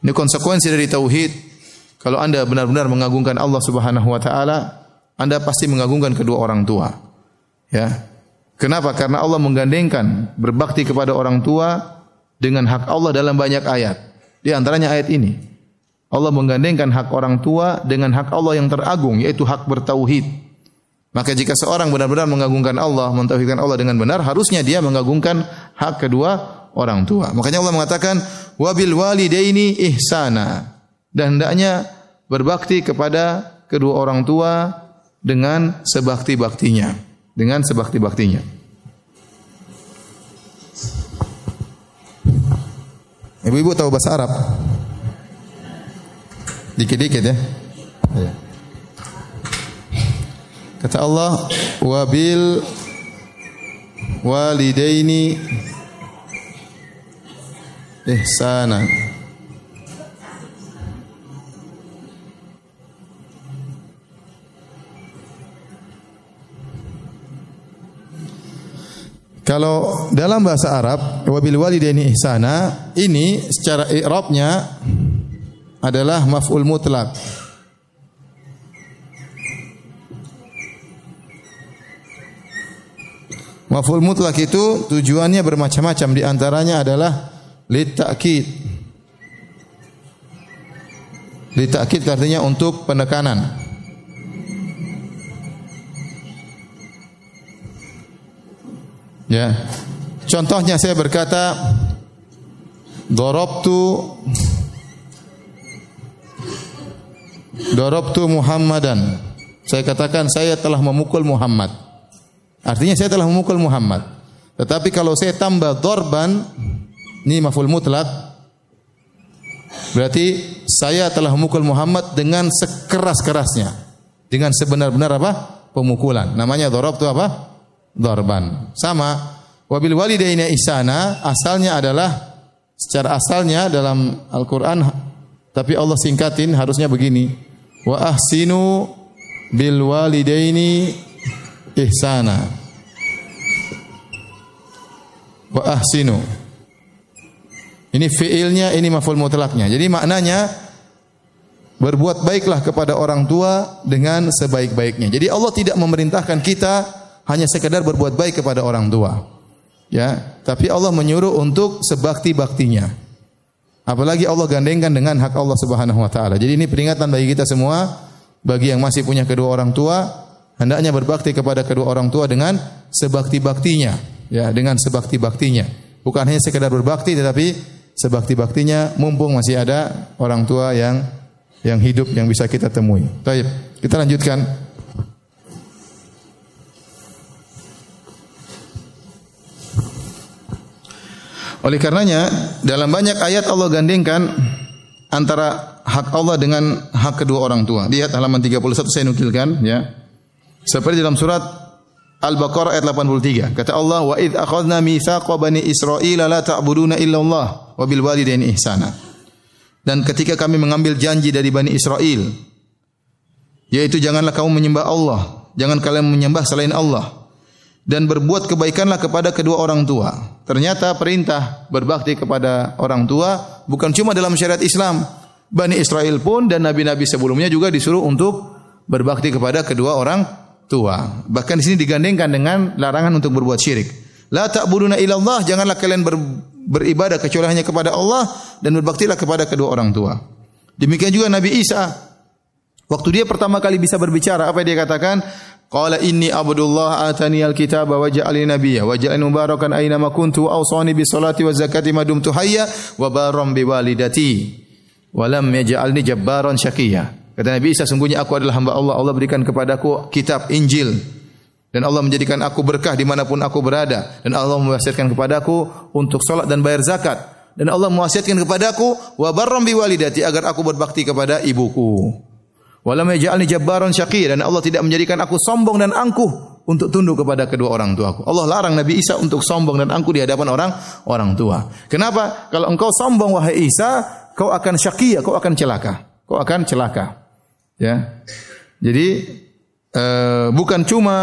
Ini konsekuensi dari tauhid. Kalau Anda benar-benar mengagungkan Allah Subhanahu wa taala, Anda pasti mengagungkan kedua orang tua. Ya. Kenapa? Karena Allah menggandengkan berbakti kepada orang tua dengan hak Allah dalam banyak ayat. Di antaranya ayat ini. Allah menggandengkan hak orang tua dengan hak Allah yang teragung yaitu hak bertauhid. Maka jika seorang benar-benar mengagungkan Allah, mentauhidkan Allah dengan benar, harusnya dia mengagungkan hak kedua orang tua. Makanya Allah mengatakan wabil walidaini ihsana dan hendaknya berbakti kepada kedua orang tua dengan sebakti-baktinya, dengan sebakti-baktinya. Ibu-ibu tahu bahasa Arab? Dikit-dikit ya. Iya. Kata Allah, wabil walidaini ihsanan Kalau dalam bahasa Arab wabil walidaini ihsana ini secara i'rabnya adalah maf'ul mutlak. Maf'ul mutlak itu tujuannya bermacam-macam. Di antaranya adalah litakid. Litakid artinya untuk penekanan. Ya. Contohnya saya berkata darabtu darabtu Muhammadan. Saya katakan saya telah memukul Muhammad artinya saya telah memukul Muhammad tetapi kalau saya tambah dorban ini maful mutlak. Berarti saya telah memukul Muhammad dengan sekeras-kerasnya. Dengan sebenar-benar apa? Pemukulan. Namanya dorob itu apa? Dorban. Sama. Wabil walidaina isana asalnya adalah secara asalnya dalam Al-Quran tapi Allah singkatin harusnya begini. Wa ahsinu bil walidaini ihsana. Wa ahsinu. Ini fiilnya, ini maful mutlaknya. Jadi maknanya berbuat baiklah kepada orang tua dengan sebaik-baiknya. Jadi Allah tidak memerintahkan kita hanya sekedar berbuat baik kepada orang tua. Ya, tapi Allah menyuruh untuk sebakti-baktinya. Apalagi Allah gandengkan dengan hak Allah Subhanahu wa taala. Jadi ini peringatan bagi kita semua bagi yang masih punya kedua orang tua hendaknya berbakti kepada kedua orang tua dengan sebakti-baktinya, ya, dengan sebakti-baktinya. Bukan hanya sekedar berbakti tetapi sebakti-baktinya mumpung masih ada orang tua yang yang hidup yang bisa kita temui. Baik, kita lanjutkan. Oleh karenanya dalam banyak ayat Allah gandengkan antara hak Allah dengan hak kedua orang tua. Lihat halaman 31 saya nukilkan ya. Seperti dalam surat Al-Baqarah ayat 83. Kata Allah, "Wa id akhadna mitsaqa bani Israil la ta'buduna illa Allah wa bil walidaini ihsana." Dan ketika kami mengambil janji dari Bani Israel, yaitu janganlah kamu menyembah Allah, jangan kalian menyembah selain Allah, dan berbuat kebaikanlah kepada kedua orang tua. Ternyata perintah berbakti kepada orang tua bukan cuma dalam syariat Islam. Bani Israel pun dan nabi-nabi sebelumnya juga disuruh untuk berbakti kepada kedua orang tua. Bahkan di sini digandengkan dengan larangan untuk berbuat syirik. La ta'buduna ila Allah, janganlah kalian ber, beribadah kecuali hanya kepada Allah dan berbaktilah kepada kedua orang tua. Demikian juga Nabi Isa. Waktu dia pertama kali bisa berbicara, apa dia katakan? Qala inni abdullah atani alkitaba wa ja'alani nabiyya wa ja'alani mubarakan aina ma kuntu wa awsani bis salati wa zakati ma dumtu hayya wa baram bi walidati wa lam yaj'alni jabbaran syaqiyya. Kata Nabi Isa, sungguhnya aku adalah hamba Allah. Allah berikan kepadaku kitab Injil. Dan Allah menjadikan aku berkah dimanapun aku berada. Dan Allah mewasiatkan kepadaku untuk solat dan bayar zakat. dan Allah mewasiatkan wa barram bi walidati agar aku berbakti kepada ibuku. Walam yaj'alni jabbaran syaqiyya dan Allah tidak menjadikan aku sombong dan angkuh untuk tunduk kepada kedua orang tuaku. Allah larang Nabi Isa untuk sombong dan angkuh di hadapan orang orang tua. Kenapa? Kalau engkau sombong wahai Isa, kau akan syaqiyya, kau akan celaka. Kau akan celaka. Ya. Jadi uh, bukan cuma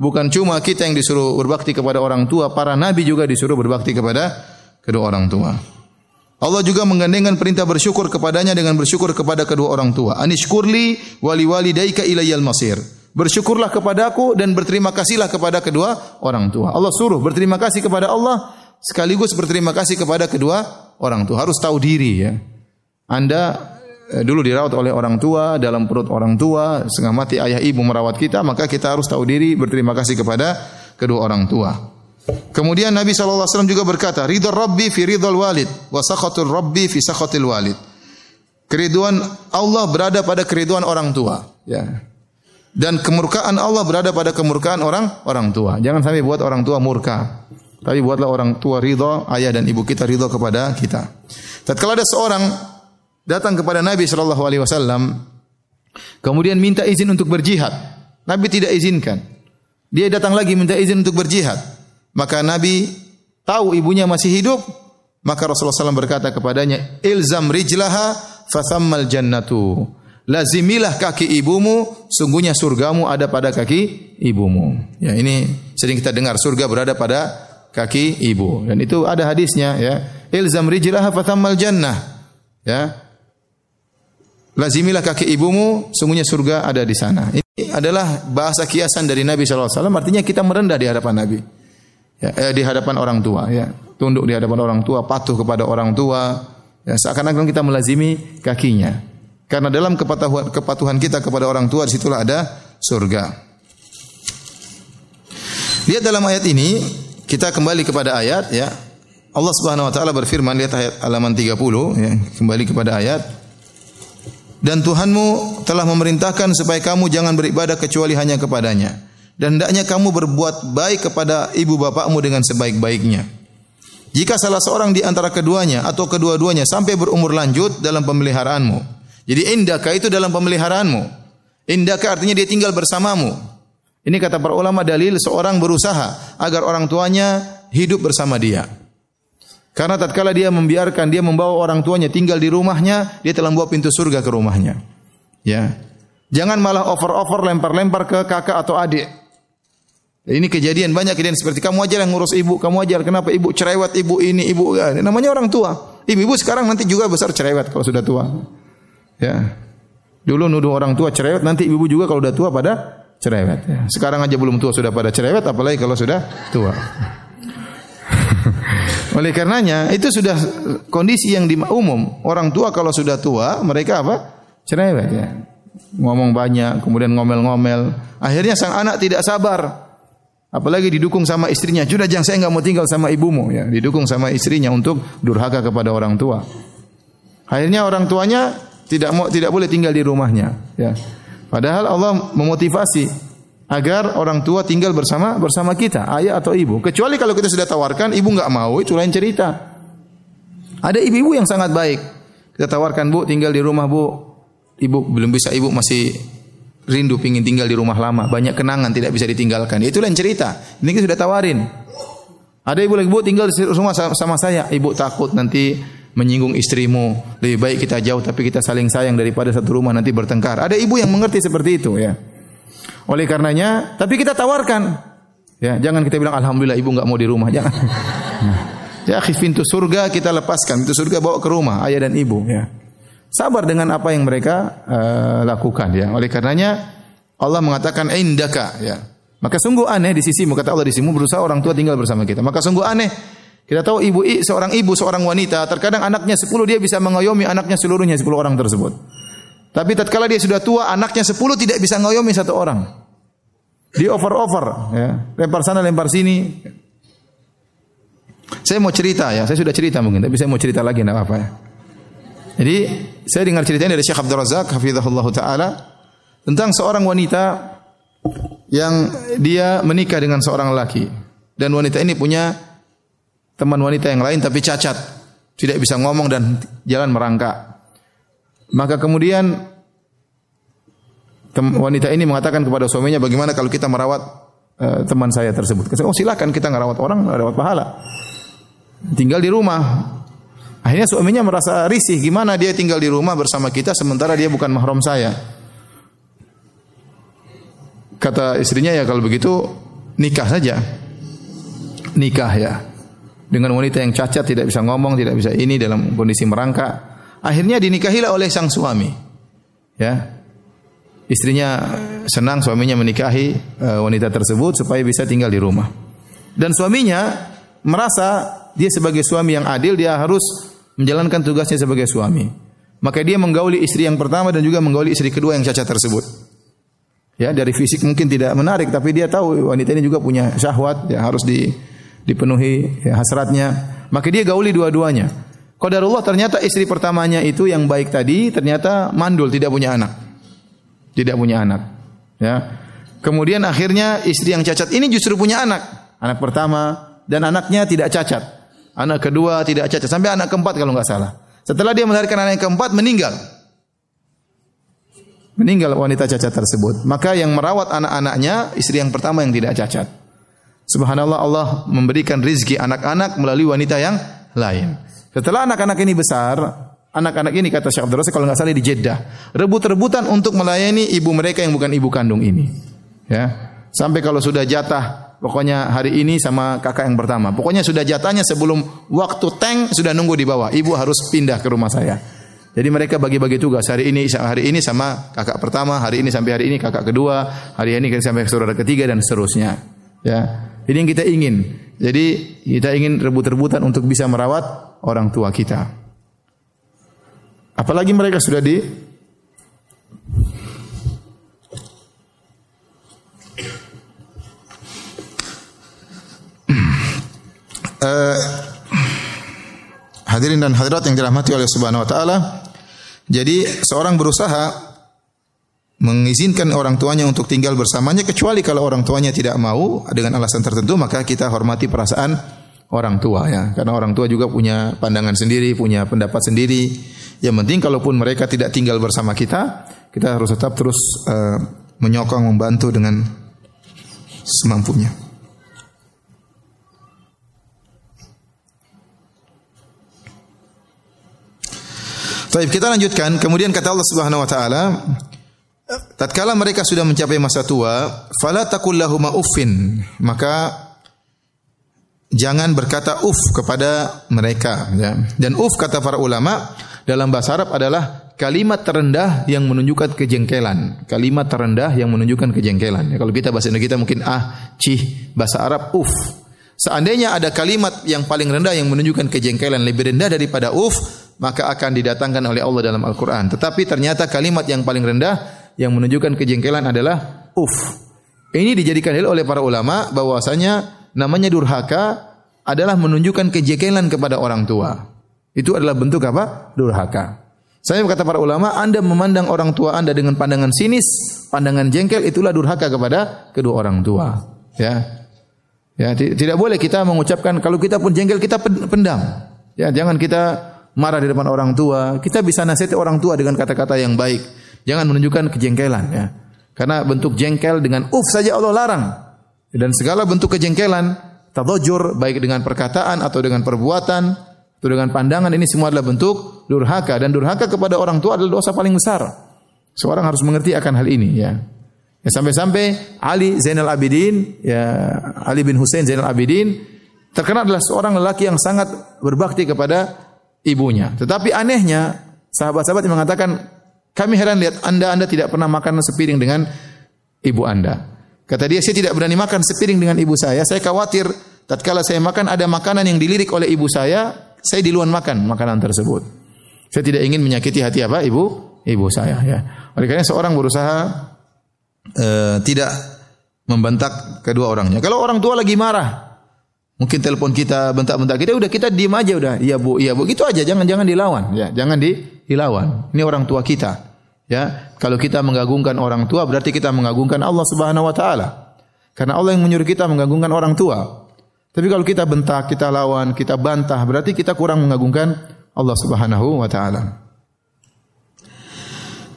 bukan cuma kita yang disuruh berbakti kepada orang tua, para nabi juga disuruh berbakti kepada kedua orang tua. Allah juga menggandengkan perintah bersyukur kepadanya dengan bersyukur kepada kedua orang tua. Anishkurli wali wali daika ilayyal masir. Bersyukurlah kepadaku dan berterima kasihlah kepada kedua orang tua. Allah suruh berterima kasih kepada Allah sekaligus berterima kasih kepada kedua orang tua. Harus tahu diri ya. Anda dulu dirawat oleh orang tua dalam perut orang tua setengah mati ayah ibu merawat kita maka kita harus tahu diri berterima kasih kepada kedua orang tua. Kemudian Nabi SAW juga berkata, Ridho Rabbi fi ridhol walid, wa sakhatul Rabbi fi sakhatil walid. Keriduan Allah berada pada keriduan orang tua. Ya. Dan kemurkaan Allah berada pada kemurkaan orang orang tua. Jangan sampai buat orang tua murka. Tapi buatlah orang tua ridho, ayah dan ibu kita ridho kepada kita. Tatkala ada seorang datang kepada Nabi Shallallahu Alaihi Wasallam, kemudian minta izin untuk berjihad, Nabi tidak izinkan. Dia datang lagi minta izin untuk berjihad. Maka Nabi tahu ibunya masih hidup, maka Rasulullah SAW berkata kepadanya, "Ilzam rijlaha fathammal jannatu." Lazimilah kaki ibumu, sungguhnya surgamu ada pada kaki ibumu. Ya, ini sering kita dengar surga berada pada kaki ibu. Dan itu ada hadisnya ya. Ilzam rijlaha fathammal jannah. Ya. Lazimilah kaki ibumu, sungguhnya surga ada di sana. Ini adalah bahasa kiasan dari Nabi sallallahu alaihi wasallam. Artinya kita merendah di hadapan Nabi. Ya, eh, di hadapan orang tua ya. Tunduk di hadapan orang tua patuh kepada orang tua. Ya, seakan-akan kita melazimi kakinya. Karena dalam kepatuhan, kepatuhan kita kepada orang tua disitulah ada surga. Lihat dalam ayat ini kita kembali kepada ayat ya. Allah Subhanahu wa taala berfirman lihat ayat halaman 30 ya kembali kepada ayat dan Tuhanmu telah memerintahkan supaya kamu jangan beribadah kecuali hanya kepadanya dan hendaknya kamu berbuat baik kepada ibu bapakmu dengan sebaik-baiknya. Jika salah seorang di antara keduanya atau kedua-duanya sampai berumur lanjut dalam pemeliharaanmu. Jadi indaka itu dalam pemeliharaanmu. Indaka artinya dia tinggal bersamamu. Ini kata para ulama dalil seorang berusaha agar orang tuanya hidup bersama dia. Karena tatkala dia membiarkan dia membawa orang tuanya tinggal di rumahnya, dia telah membawa pintu surga ke rumahnya. Ya. Jangan malah over-over lempar-lempar ke kakak atau adik. Ini kejadian banyak kejadian seperti kamu ajar yang ngurus ibu, kamu ajar kenapa ibu cerewet ibu ini ibu ini namanya orang tua. Ibu-ibu sekarang nanti juga besar cerewet kalau sudah tua. Ya. Dulu nuduh orang tua cerewet, nanti ibu juga kalau sudah tua pada cerewet. Ya. Sekarang aja belum tua sudah pada cerewet, apalagi kalau sudah tua. Oleh karenanya itu sudah kondisi yang umum. Orang tua kalau sudah tua mereka apa? Cerewet ya. Ngomong banyak, kemudian ngomel-ngomel. Akhirnya sang anak tidak sabar Apalagi didukung sama istrinya. Sudah jangan saya enggak mau tinggal sama ibumu ya. Didukung sama istrinya untuk durhaka kepada orang tua. Akhirnya orang tuanya tidak mau tidak boleh tinggal di rumahnya ya. Padahal Allah memotivasi agar orang tua tinggal bersama bersama kita, ayah atau ibu. Kecuali kalau kita sudah tawarkan, ibu enggak mau, itu lain cerita. Ada ibu-ibu yang sangat baik. Kita tawarkan, "Bu, tinggal di rumah, Bu." Ibu belum bisa, ibu masih rindu pingin tinggal di rumah lama, banyak kenangan tidak bisa ditinggalkan. Itu lain cerita. Ini kita sudah tawarin. Ada ibu lagi, bu tinggal di rumah sama saya. Ibu takut nanti menyinggung istrimu. Lebih baik kita jauh tapi kita saling sayang daripada satu rumah nanti bertengkar. Ada ibu yang mengerti seperti itu ya. Oleh karenanya, tapi kita tawarkan. Ya, jangan kita bilang alhamdulillah ibu enggak mau di rumah, jangan. Ya, pintu surga kita lepaskan, pintu surga bawa ke rumah ayah dan ibu ya sabar dengan apa yang mereka uh, lakukan ya. Oleh karenanya Allah mengatakan indaka ya. Maka sungguh aneh di sisimu kata Allah di sisimu berusaha orang tua tinggal bersama kita. Maka sungguh aneh kita tahu ibu seorang ibu seorang wanita terkadang anaknya 10 dia bisa mengayomi anaknya seluruhnya 10 orang tersebut. Tapi tatkala dia sudah tua anaknya 10 tidak bisa mengayomi satu orang. Dia over-over ya. Lempar sana lempar sini. Saya mau cerita ya, saya sudah cerita mungkin tapi saya mau cerita lagi enggak apa-apa ya. Jadi saya dengar ceritanya dari Syekh Abdul Razak hafizahullah taala tentang seorang wanita yang dia menikah dengan seorang laki dan wanita ini punya teman wanita yang lain tapi cacat. tidak bisa ngomong dan jalan merangkak. Maka kemudian wanita ini mengatakan kepada suaminya, bagaimana kalau kita merawat uh, teman saya tersebut? Oh silakan kita ngerawat orang, merawat pahala. Tinggal di rumah. Akhirnya suaminya merasa risih, gimana dia tinggal di rumah bersama kita sementara dia bukan mahram saya. Kata istrinya ya kalau begitu nikah saja. Nikah ya. Dengan wanita yang cacat tidak bisa ngomong, tidak bisa ini dalam kondisi merangkak. Akhirnya dinikahilah oleh sang suami. Ya. Istrinya senang suaminya menikahi uh, wanita tersebut supaya bisa tinggal di rumah. Dan suaminya merasa dia sebagai suami yang adil dia harus menjalankan tugasnya sebagai suami. Maka dia menggauli istri yang pertama dan juga menggauli istri kedua yang cacat tersebut. Ya, dari fisik mungkin tidak menarik tapi dia tahu wanita ini juga punya syahwat ya harus di, dipenuhi ya, hasratnya. Maka dia gauli dua-duanya. Qadarullah ternyata istri pertamanya itu yang baik tadi ternyata mandul tidak punya anak. Tidak punya anak. Ya. Kemudian akhirnya istri yang cacat ini justru punya anak. Anak pertama dan anaknya tidak cacat. Anak kedua tidak cacat sampai anak keempat kalau nggak salah. Setelah dia melahirkan anak yang keempat meninggal meninggal wanita cacat tersebut. Maka yang merawat anak-anaknya istri yang pertama yang tidak cacat. Subhanallah Allah memberikan rizki anak-anak melalui wanita yang lain. Setelah anak-anak ini besar, anak-anak ini kata Syekh Abdul kalau nggak salah di Jeddah, rebut-rebutan untuk melayani ibu mereka yang bukan ibu kandung ini. Ya. Sampai kalau sudah jatah pokoknya hari ini sama kakak yang pertama. Pokoknya sudah jatahnya sebelum waktu tank sudah nunggu di bawah. Ibu harus pindah ke rumah saya. Jadi mereka bagi-bagi tugas. Hari ini hari ini sama kakak pertama, hari ini sampai hari ini kakak kedua, hari ini sampai saudara ketiga dan seterusnya. Ya. Ini yang kita ingin. Jadi kita ingin rebut-rebutan untuk bisa merawat orang tua kita. Apalagi mereka sudah di uh, hadirin dan hadirat yang dirahmati oleh Subhanahu wa taala, jadi seorang berusaha mengizinkan orang tuanya untuk tinggal bersamanya kecuali kalau orang tuanya tidak mau dengan alasan tertentu maka kita hormati perasaan orang tua ya. Karena orang tua juga punya pandangan sendiri punya pendapat sendiri. Yang penting kalaupun mereka tidak tinggal bersama kita kita harus tetap terus uh, menyokong membantu dengan semampunya. Baik, kita lanjutkan. Kemudian kata Allah Subhanahu wa taala, tatkala mereka sudah mencapai masa tua, fala taqul lahum uffin, maka jangan berkata uf kepada mereka ya. Dan uf kata para ulama dalam bahasa Arab adalah kalimat terendah yang menunjukkan kejengkelan. Kalimat terendah yang menunjukkan kejengkelan. Ya, kalau kita bahasa Indonesia mungkin ah, cih, bahasa Arab uf. Seandainya ada kalimat yang paling rendah yang menunjukkan kejengkelan lebih rendah daripada uf, maka akan didatangkan oleh Allah dalam Al-Quran. Tetapi ternyata kalimat yang paling rendah yang menunjukkan kejengkelan adalah uf. Ini dijadikan dalil oleh para ulama bahwasanya namanya durhaka adalah menunjukkan kejengkelan kepada orang tua. Itu adalah bentuk apa? Durhaka. Saya kata para ulama, Anda memandang orang tua Anda dengan pandangan sinis, pandangan jengkel, itulah durhaka kepada kedua orang tua. Ya, ya tidak boleh kita mengucapkan kalau kita pun jengkel kita pendam. Ya, jangan kita marah di depan orang tua, kita bisa nasihati orang tua dengan kata-kata yang baik. Jangan menunjukkan kejengkelan ya. Karena bentuk jengkel dengan uf saja Allah larang. Dan segala bentuk kejengkelan, tadajur baik dengan perkataan atau dengan perbuatan atau dengan pandangan ini semua adalah bentuk durhaka dan durhaka kepada orang tua adalah dosa paling besar. Seorang harus mengerti akan hal ini ya. Ya sampai-sampai Ali Zainal Abidin ya Ali bin Hussein Zainal Abidin terkenal adalah seorang lelaki yang sangat berbakti kepada ibunya. Tetapi anehnya sahabat-sahabat yang mengatakan kami heran lihat anda anda tidak pernah makan sepiring dengan ibu anda. Kata dia saya tidak berani makan sepiring dengan ibu saya. Saya khawatir tatkala saya makan ada makanan yang dilirik oleh ibu saya, saya diluan makan makanan tersebut. Saya tidak ingin menyakiti hati apa ibu ibu saya ya. Oleh karena seorang berusaha uh, tidak membentak kedua orangnya. Kalau orang tua lagi marah, Mungkin telepon kita bentak-bentak kita udah kita diam aja udah. Iya Bu, iya Bu. Gitu aja jangan jangan dilawan ya. Jangan di, dilawan. Ini orang tua kita. Ya, kalau kita mengagungkan orang tua berarti kita mengagungkan Allah Subhanahu wa taala. Karena Allah yang menyuruh kita mengagungkan orang tua. Tapi kalau kita bentak, kita lawan, kita bantah, berarti kita kurang mengagungkan Allah Subhanahu wa taala.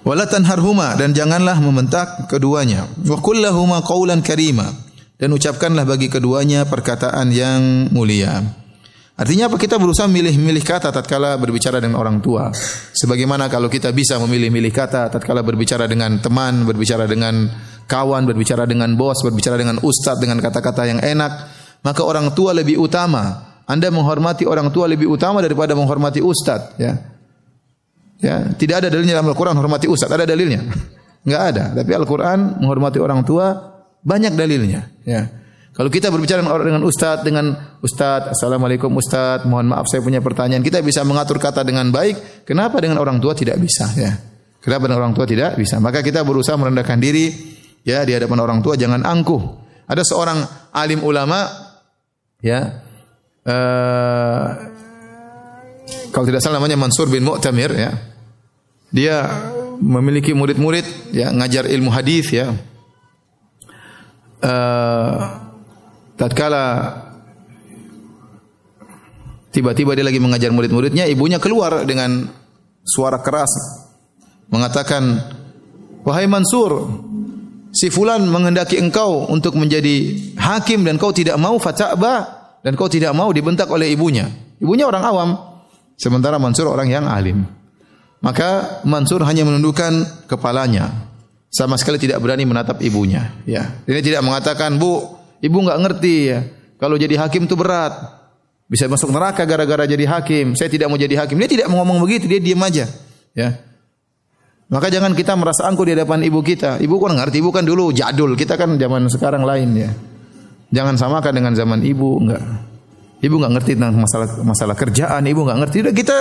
Wala tanharhuma dan janganlah membentak keduanya. Wa qul lahumu qawlan karima dan ucapkanlah bagi keduanya perkataan yang mulia. Artinya apa? Kita berusaha memilih-milih kata tatkala berbicara dengan orang tua. Sebagaimana kalau kita bisa memilih-milih kata tatkala berbicara dengan teman, berbicara dengan kawan, berbicara dengan bos, berbicara dengan ustaz dengan kata-kata yang enak, maka orang tua lebih utama. Anda menghormati orang tua lebih utama daripada menghormati ustaz, ya. Ya, tidak ada dalilnya dalam Al-Qur'an menghormati ustaz, ada dalilnya? Enggak ada, tapi Al-Qur'an menghormati orang tua banyak dalilnya, ya. Kalau kita berbicara dengan dengan ustaz dengan ustaz, assalamualaikum ustaz, mohon maaf saya punya pertanyaan. Kita bisa mengatur kata dengan baik. Kenapa dengan orang tua tidak bisa? Ya. Kenapa dengan orang tua tidak bisa? Maka kita berusaha merendahkan diri ya di hadapan orang tua jangan angkuh. Ada seorang alim ulama ya uh, kalau tidak salah namanya Mansur bin Mu'tamir ya. Dia memiliki murid-murid ya ngajar ilmu hadis ya. Uh, tatkala tiba-tiba dia lagi mengajar murid-muridnya, ibunya keluar dengan suara keras mengatakan, "Wahai Mansur, si fulan menghendaki engkau untuk menjadi hakim dan kau tidak mau fata'ba dan kau tidak mau dibentak oleh ibunya." Ibunya orang awam, sementara Mansur orang yang alim. Maka Mansur hanya menundukkan kepalanya, sama sekali tidak berani menatap ibunya. Ya, ini tidak mengatakan, "Bu, Ibu enggak ngerti ya. Kalau jadi hakim itu berat. Bisa masuk neraka gara-gara jadi hakim. Saya tidak mau jadi hakim. Dia tidak mau ngomong begitu, dia diam aja. Ya. Maka jangan kita merasa angkuh di hadapan ibu kita. Ibu kan ngerti, ibu kan dulu jadul. Kita kan zaman sekarang lain ya. Jangan samakan dengan zaman ibu, enggak. Ibu enggak ngerti tentang masalah masalah kerjaan, ibu enggak ngerti. Udah kita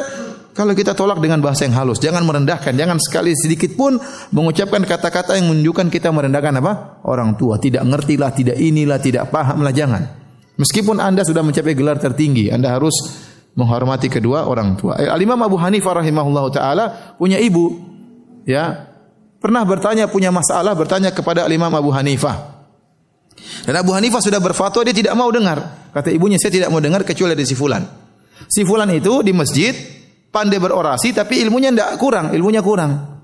kalau kita tolak dengan bahasa yang halus, jangan merendahkan, jangan sekali sedikit pun mengucapkan kata-kata yang menunjukkan kita merendahkan apa? Orang tua. Tidak ngertilah, tidak inilah, tidak pahamlah, jangan. Meskipun anda sudah mencapai gelar tertinggi, anda harus menghormati kedua orang tua. Eh, Al-Imam Abu Hanifah rahimahullah ta'ala punya ibu, ya, pernah bertanya, punya masalah, bertanya kepada Al-Imam Abu Hanifah. Dan Abu Hanifah sudah berfatwa, dia tidak mau dengar. Kata ibunya, saya tidak mau dengar kecuali dari si Fulan. Si Fulan itu di masjid, pandai berorasi tapi ilmunya tidak kurang, ilmunya kurang.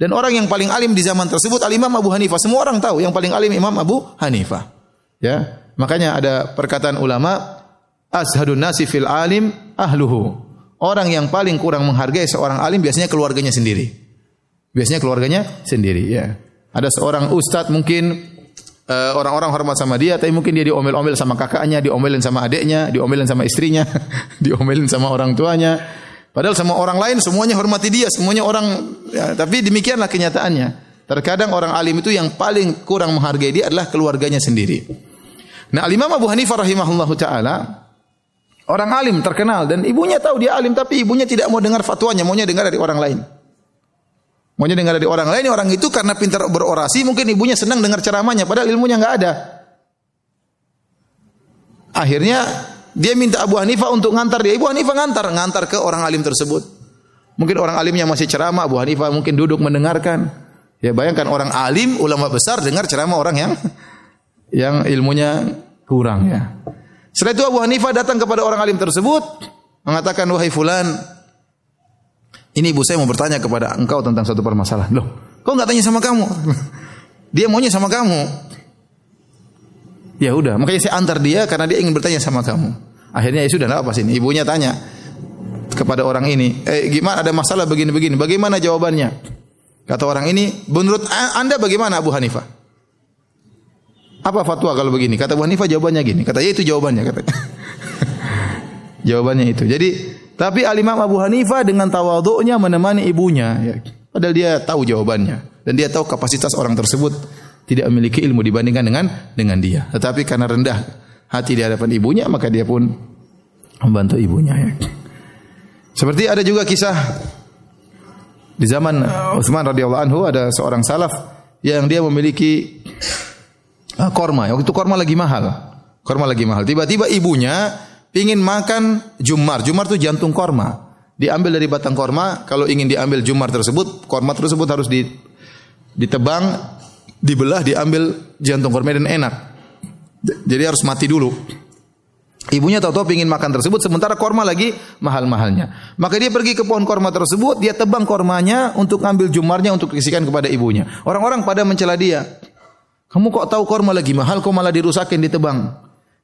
Dan orang yang paling alim di zaman tersebut al-Imam Abu Hanifah. Semua orang tahu yang paling alim Imam Abu Hanifah. Ya. Makanya ada perkataan ulama ashadun nasi fil alim ahluhu. Orang yang paling kurang menghargai seorang alim biasanya keluarganya sendiri. Biasanya keluarganya sendiri, ya. Ada seorang ustadz mungkin uh, orang-orang hormat sama dia, tapi mungkin dia diomel-omel sama kakaknya, diomelin sama adiknya, diomelin sama istrinya, diomelin sama orang tuanya. Padahal sama orang lain semuanya hormati dia, semuanya orang ya, tapi demikianlah kenyataannya. Terkadang orang alim itu yang paling kurang menghargai dia adalah keluarganya sendiri. Nah, Al-Imam Abu Hanifah rahimahullahu taala orang alim terkenal dan ibunya tahu dia alim tapi ibunya tidak mau dengar fatwanya, maunya dengar dari orang lain. Maunya dengar dari orang lain, orang itu karena pintar berorasi mungkin ibunya senang dengar ceramahnya padahal ilmunya enggak ada. Akhirnya dia minta Abu Hanifah untuk ngantar dia. Abu Hanifah ngantar, ngantar ke orang alim tersebut. Mungkin orang alimnya masih ceramah, Abu Hanifah mungkin duduk mendengarkan. Ya bayangkan orang alim, ulama besar dengar ceramah orang yang yang ilmunya kurang ya. Setelah itu Abu Hanifah datang kepada orang alim tersebut mengatakan wahai fulan ini ibu saya mau bertanya kepada engkau tentang satu permasalahan. Loh, kau enggak tanya sama kamu? Dia maunya sama kamu. Ya udah, makanya saya antar dia karena dia ingin bertanya sama kamu. Akhirnya ya sudah, apa sih ini? Ibunya tanya kepada orang ini, eh gimana ada masalah begini-begini, bagaimana jawabannya? Kata orang ini, menurut anda bagaimana Abu Hanifah? Apa fatwa kalau begini? Kata Abu Hanifah jawabannya gini. Kata ya itu jawabannya kata. jawabannya itu. Jadi tapi Al-Imam Abu Hanifah dengan tawaduknya menemani ibunya. Ya. Padahal dia tahu jawabannya dan dia tahu kapasitas orang tersebut tidak memiliki ilmu dibandingkan dengan dengan dia. Tetapi karena rendah hati di hadapan ibunya, maka dia pun membantu ibunya. Ya. Seperti ada juga kisah di zaman Utsman radhiyallahu anhu ada seorang salaf yang dia memiliki uh, korma. Waktu itu korma lagi mahal. Korma lagi mahal. Tiba-tiba ibunya ingin makan jumar. Jumar itu jantung korma. Diambil dari batang korma. Kalau ingin diambil jumar tersebut, korma tersebut harus ditebang dibelah, diambil jantung korma dan enak. Jadi harus mati dulu. Ibunya tahu-tahu ingin makan tersebut sementara korma lagi mahal-mahalnya. Maka dia pergi ke pohon korma tersebut, dia tebang kormanya untuk ambil jumarnya untuk dikasihkan kepada ibunya. Orang-orang pada mencela dia. Kamu kok tahu korma lagi mahal, kok malah dirusakin ditebang?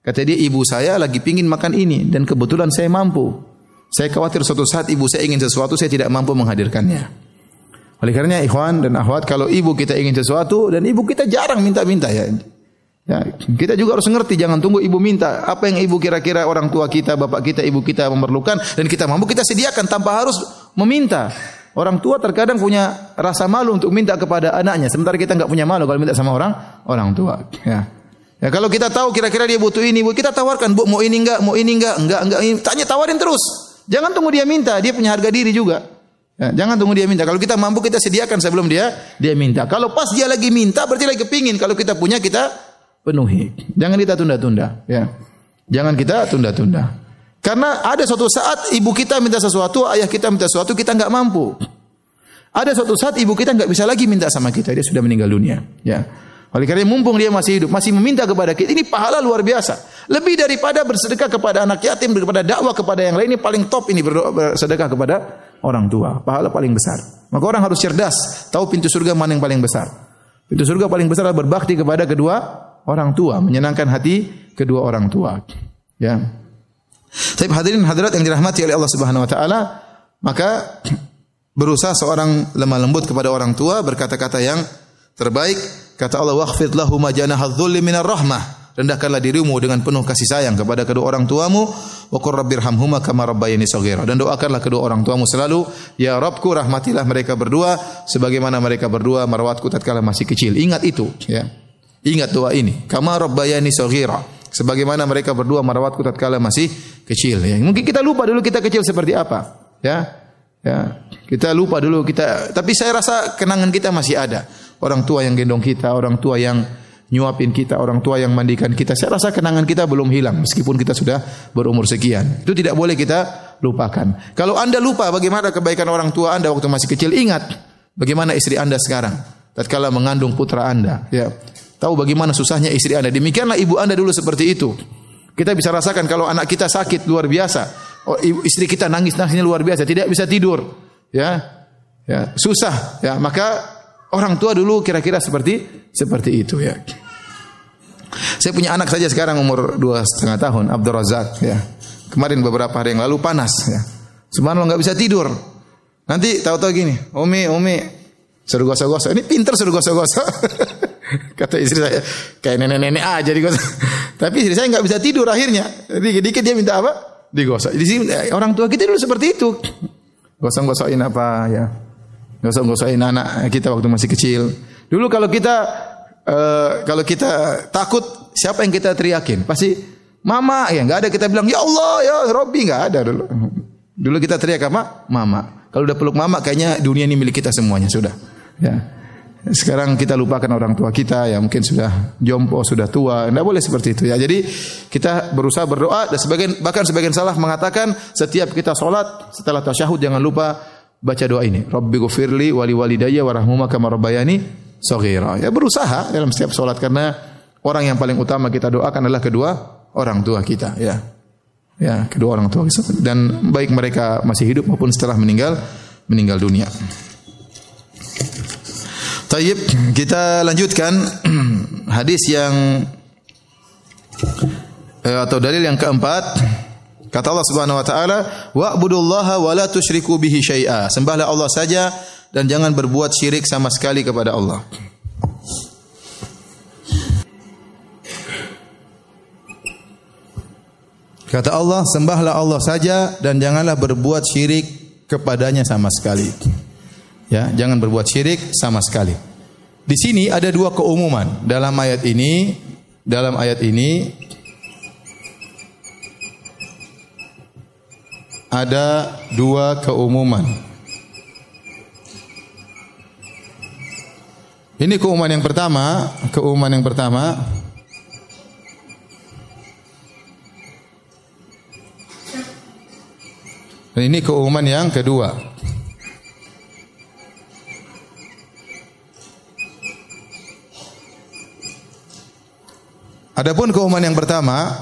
Kata dia, ibu saya lagi pingin makan ini dan kebetulan saya mampu. Saya khawatir suatu saat ibu saya ingin sesuatu, saya tidak mampu menghadirkannya. Oleh karenanya ikhwan dan akhwat, kalau ibu kita ingin sesuatu dan ibu kita jarang minta-minta ya. Ya, kita juga harus mengerti jangan tunggu ibu minta apa yang ibu kira-kira orang tua kita, bapak kita, ibu kita memerlukan dan kita mampu kita sediakan tanpa harus meminta. Orang tua terkadang punya rasa malu untuk minta kepada anaknya, sementara kita enggak punya malu kalau minta sama orang orang tua. Ya. Ya kalau kita tahu kira-kira dia butuh ini, bu, kita tawarkan, bu mau ini enggak, mau ini enggak, enggak, enggak, ini. tanya tawarin terus. Jangan tunggu dia minta, dia punya harga diri juga. Ya, jangan tunggu dia minta. Kalau kita mampu kita sediakan sebelum dia dia minta. Kalau pas dia lagi minta berarti lagi kepingin. Kalau kita punya kita penuhi. Jangan kita tunda-tunda, ya. Jangan kita tunda-tunda. Karena ada suatu saat ibu kita minta sesuatu, ayah kita minta sesuatu, kita enggak mampu. Ada suatu saat ibu kita enggak bisa lagi minta sama kita, dia sudah meninggal dunia, ya. Oleh karena mumpung dia masih hidup, masih meminta kepada kita, ini pahala luar biasa. Lebih daripada bersedekah kepada anak yatim, daripada dakwah kepada yang lain, ini paling top ini bersedekah kepada orang tua. Pahala paling besar. Maka orang harus cerdas, tahu pintu surga mana yang paling besar. Pintu surga paling besar adalah berbakti kepada kedua orang tua, menyenangkan hati kedua orang tua. Ya. Tapi hadirin hadirat yang dirahmati oleh Allah Subhanahu wa taala, maka berusaha seorang lemah lembut kepada orang tua berkata-kata yang terbaik. Kata Allah, "Wakhfid lahu ma janaha dzulli minar rahmah." Rendahkanlah dirimu dengan penuh kasih sayang kepada kedua orang tuamu. Wa qur rabbirhamhuma kama rabbayani shaghira. Dan doakanlah kedua orang tuamu selalu, ya Rabbku rahmatilah mereka berdua sebagaimana mereka berdua merawatku tatkala masih kecil. Ingat itu, ya. Ingat doa ini. Kama rabbayani saghira. Sebagaimana mereka berdua merawatku tatkala masih kecil. Ya. Mungkin kita lupa dulu kita kecil seperti apa. Ya. Ya. Kita lupa dulu kita. Tapi saya rasa kenangan kita masih ada. Orang tua yang gendong kita, orang tua yang nyuapin kita, orang tua yang mandikan kita. Saya rasa kenangan kita belum hilang meskipun kita sudah berumur sekian. Itu tidak boleh kita lupakan. Kalau Anda lupa bagaimana kebaikan orang tua Anda waktu masih kecil, ingat bagaimana istri Anda sekarang tatkala mengandung putra Anda, ya. Tahu bagaimana susahnya istri Anda. Demikianlah ibu Anda dulu seperti itu. Kita bisa rasakan kalau anak kita sakit luar biasa. Oh, istri kita nangis-nangisnya luar biasa, tidak bisa tidur. Ya. Ya, susah ya. Maka orang tua dulu kira-kira seperti seperti itu ya. Saya punya anak saja sekarang umur dua setengah tahun, Abdul Razak ya. Kemarin beberapa hari yang lalu panas ya. Subhanallah nggak bisa tidur. Nanti tahu-tahu gini, Umi, Umi, seru gosok-gosok. Ini pinter seru gosok-gosok. Kata istri saya, kayak nenek-nenek aja digosok. Tapi istri saya nggak bisa tidur akhirnya. Dikit-dikit dia minta apa? Digosok. Di sini eh, orang tua kita dulu seperti itu. Gosok-gosokin apa ya? Gosok-gosokin anak kita waktu masih kecil. Dulu kalau kita uh, kalau kita takut, siapa yang kita teriakin? Pasti mama ya nggak ada kita bilang ya Allah ya Robi nggak ada dulu. Dulu kita teriak apa? Mama. Kalau udah peluk mama kayaknya dunia ini milik kita semuanya sudah. Ya. Sekarang kita lupakan orang tua kita yang mungkin sudah jompo, sudah tua. Tidak boleh seperti itu ya. Jadi kita berusaha berdoa dan sebagian bahkan sebagian salah mengatakan setiap kita sholat setelah tasyahud jangan lupa baca doa ini. Rabbi gufirli wali walidayya warahmuma kama rabbayani saghira. Ya berusaha dalam setiap sholat karena orang yang paling utama kita doakan adalah kedua orang tua kita ya. Ya, kedua orang tua kita. dan baik mereka masih hidup maupun setelah meninggal meninggal dunia. Tayyib, kita lanjutkan hadis yang eh, atau dalil yang keempat. Kata Allah Subhanahu wa taala, "Wa'budullaha wa la tusyriku bihi syai'a." Sembahlah Allah saja dan jangan berbuat syirik sama sekali kepada Allah. Kata Allah, sembahlah Allah saja dan janganlah berbuat syirik kepadanya sama sekali. Ya, jangan berbuat syirik sama sekali. Di sini ada dua keumuman dalam ayat ini. Dalam ayat ini ada dua keumuman. Ini keumuman yang pertama, keumuman yang pertama Dan ini keumuman yang kedua. Adapun keumuman yang pertama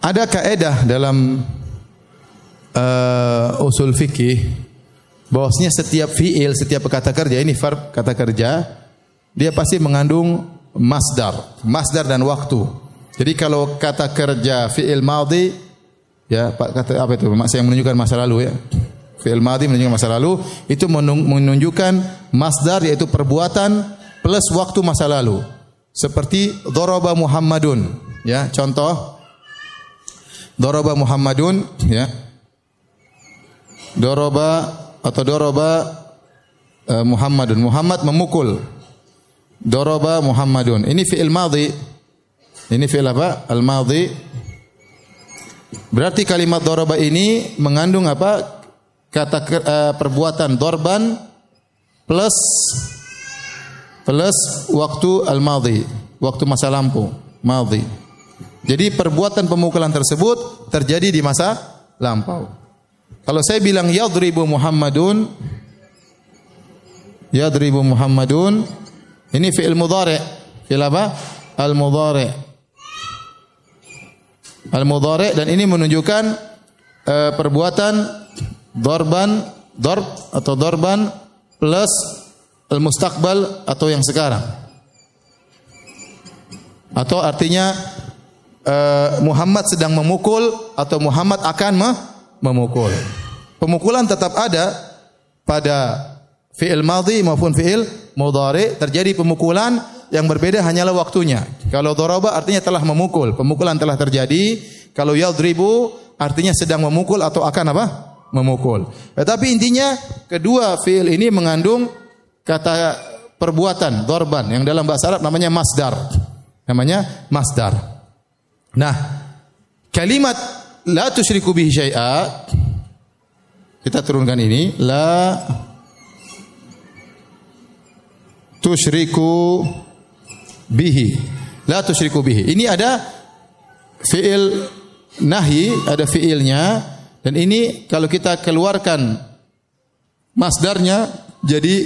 Ada kaedah dalam uh, usul fikih bahwasanya setiap fiil, setiap kata kerja ini verb kata kerja dia pasti mengandung masdar, masdar dan waktu. Jadi kalau kata kerja fiil madhi ya kata apa itu? Maksud yang menunjukkan masa lalu ya. Fiil madhi menunjukkan masa lalu itu menunjukkan masdar yaitu perbuatan plus waktu masa lalu. Seperti daraba Muhammadun ya, contoh Doroba Muhammadun ya. Doroba atau doroba uh, Muhammadun. Muhammad memukul. Doroba Muhammadun. Ini fi'il madhi. Ini fi'il apa? Al-madhi. Berarti kalimat doroba ini mengandung apa? Kata uh, perbuatan dorban plus plus waktu al-madhi. Waktu masa lampu. Madhi. Jadi perbuatan pemukulan tersebut terjadi di masa lampau. Kalau saya bilang yadribu Muhammadun yadribu Muhammadun ini fi'il mudhari. Fi'il apa? Al mudhari. Al mudhari dan ini menunjukkan uh, perbuatan dorban dorb atau dorban plus al mustaqbal atau yang sekarang. Atau artinya uh, Muhammad sedang memukul atau Muhammad akan me memukul. Pemukulan tetap ada pada fi'il madhi maupun fi'il mudhari terjadi pemukulan yang berbeda hanyalah waktunya. Kalau daraba artinya telah memukul, pemukulan telah terjadi. Kalau yadribu artinya sedang memukul atau akan apa? Memukul. Tetapi intinya kedua fi'il ini mengandung kata perbuatan, dorban yang dalam bahasa Arab namanya masdar. Namanya masdar. Nah, kalimat la tusyriku bihi syai'a kita turunkan ini la tusyriku bihi. La tusyriku bihi. Ini ada fiil nahi ada fiilnya dan ini kalau kita keluarkan masdarnya jadi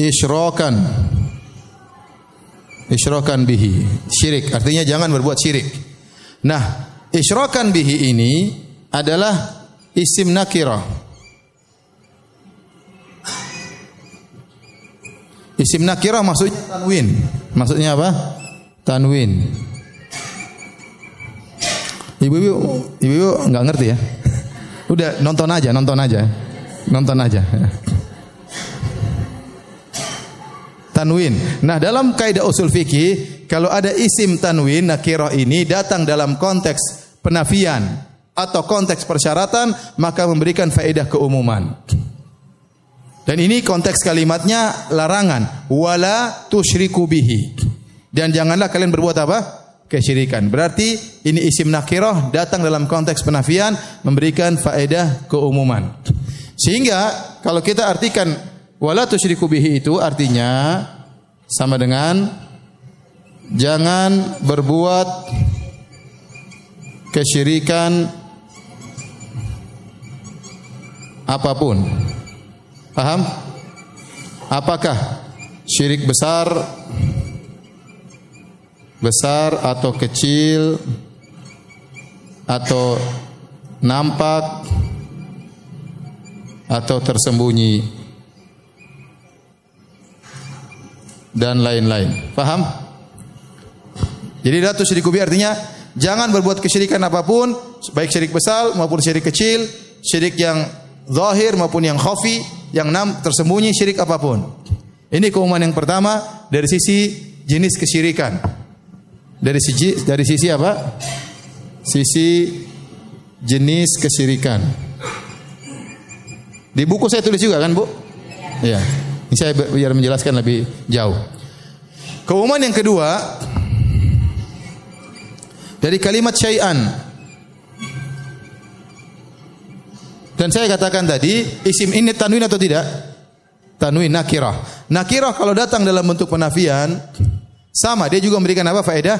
isyrakan isyrakan bihi. Syirik artinya jangan berbuat syirik. Nah, isyrakan bihi ini adalah isim nakirah. Isim nakirah maksudnya tanwin. Maksudnya apa? Tanwin. Ibu-ibu, ibu-ibu enggak ngerti ya? Udah nonton aja, nonton aja. Nonton aja tanwin. Nah, dalam kaidah usul fikih, kalau ada isim tanwin nakirah ini datang dalam konteks penafian atau konteks persyaratan, maka memberikan faedah keumuman. Dan ini konteks kalimatnya larangan, wala tusyriku bihi. Dan janganlah kalian berbuat apa? Kesyirikan. Berarti ini isim nakirah datang dalam konteks penafian memberikan faedah keumuman. Sehingga kalau kita artikan Wala tusyriku bihi itu artinya sama dengan jangan berbuat kesyirikan apapun. Paham? Apakah syirik besar besar atau kecil atau nampak atau tersembunyi dan lain-lain. Faham? Jadi datu syirik kubi artinya jangan berbuat kesyirikan apa pun, baik syirik besar maupun syirik kecil, syirik yang zahir maupun yang khafi, yang nam tersembunyi syirik apa pun. Ini keumuman yang pertama dari sisi jenis kesyirikan. Dari sisi dari sisi apa? Sisi jenis kesyirikan. Di buku saya tulis juga kan, Bu? Iya. Ya. Ini saya biar menjelaskan lebih jauh. Keumuman yang kedua dari kalimat syai'an. Dan saya katakan tadi, isim ini tanwin atau tidak? Tanwin nakirah. Nakirah kalau datang dalam bentuk penafian sama dia juga memberikan apa faedah?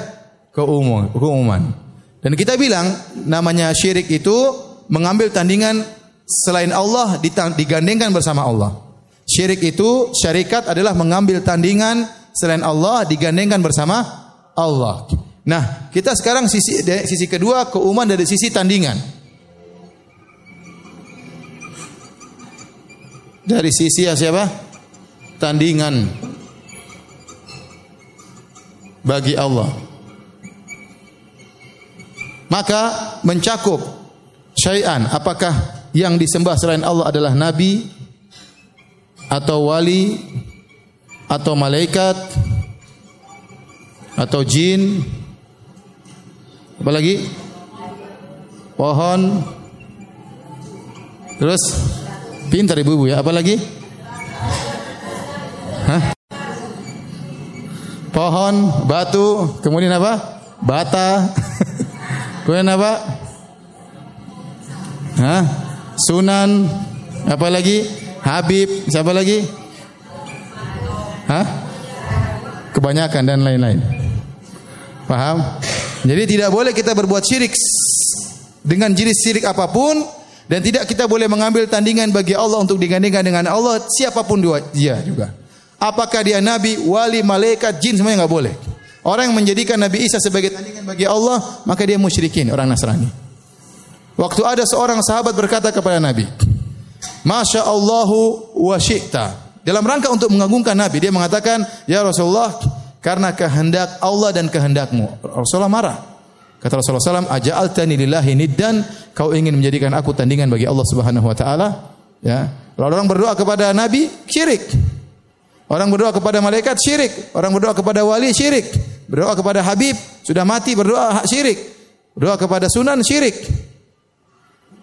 Keumum, keumuman. Dan kita bilang namanya syirik itu mengambil tandingan selain Allah digandengkan bersama Allah. Syirik itu syarikat adalah mengambil tandingan selain Allah digandengkan bersama Allah. Nah, kita sekarang sisi sisi kedua keumuman dari sisi tandingan. Dari sisi ya siapa? Tandingan bagi Allah. Maka mencakup syai'an apakah yang disembah selain Allah adalah nabi atau wali atau malaikat atau jin apa lagi? Pohon. Terus pintar ibu-ibu ya. Apa lagi? Hah? Pohon, batu, kemudian apa? Bata. kemudian apa? Hah? Sunan. Apa lagi? Habib. Siapa lagi? Hah? Kebanyakan dan lain-lain. Paham? Jadi tidak boleh kita berbuat syirik dengan jenis syirik apapun dan tidak kita boleh mengambil tandingan bagi Allah untuk digandingkan dengan Allah siapapun dia juga. Apakah dia nabi, wali, malaikat, jin semuanya enggak boleh. Orang yang menjadikan Nabi Isa sebagai tandingan bagi Allah, maka dia musyrikin, orang Nasrani. Waktu ada seorang sahabat berkata kepada Nabi, Masya Allahu wa syi'ta. Dalam rangka untuk mengagungkan Nabi, dia mengatakan, Ya Rasulullah, karena kehendak Allah dan kehendakmu. Rasulullah marah. Kata Rasulullah SAW, Aja'altani lillahi niddan, kau ingin menjadikan aku tandingan bagi Allah Subhanahu Wa Taala. Ya. Lalu orang berdoa kepada Nabi, syirik. Orang berdoa kepada malaikat, syirik. Orang berdoa kepada wali, syirik. Berdoa kepada Habib, sudah mati berdoa syirik. Berdoa kepada sunan, syirik.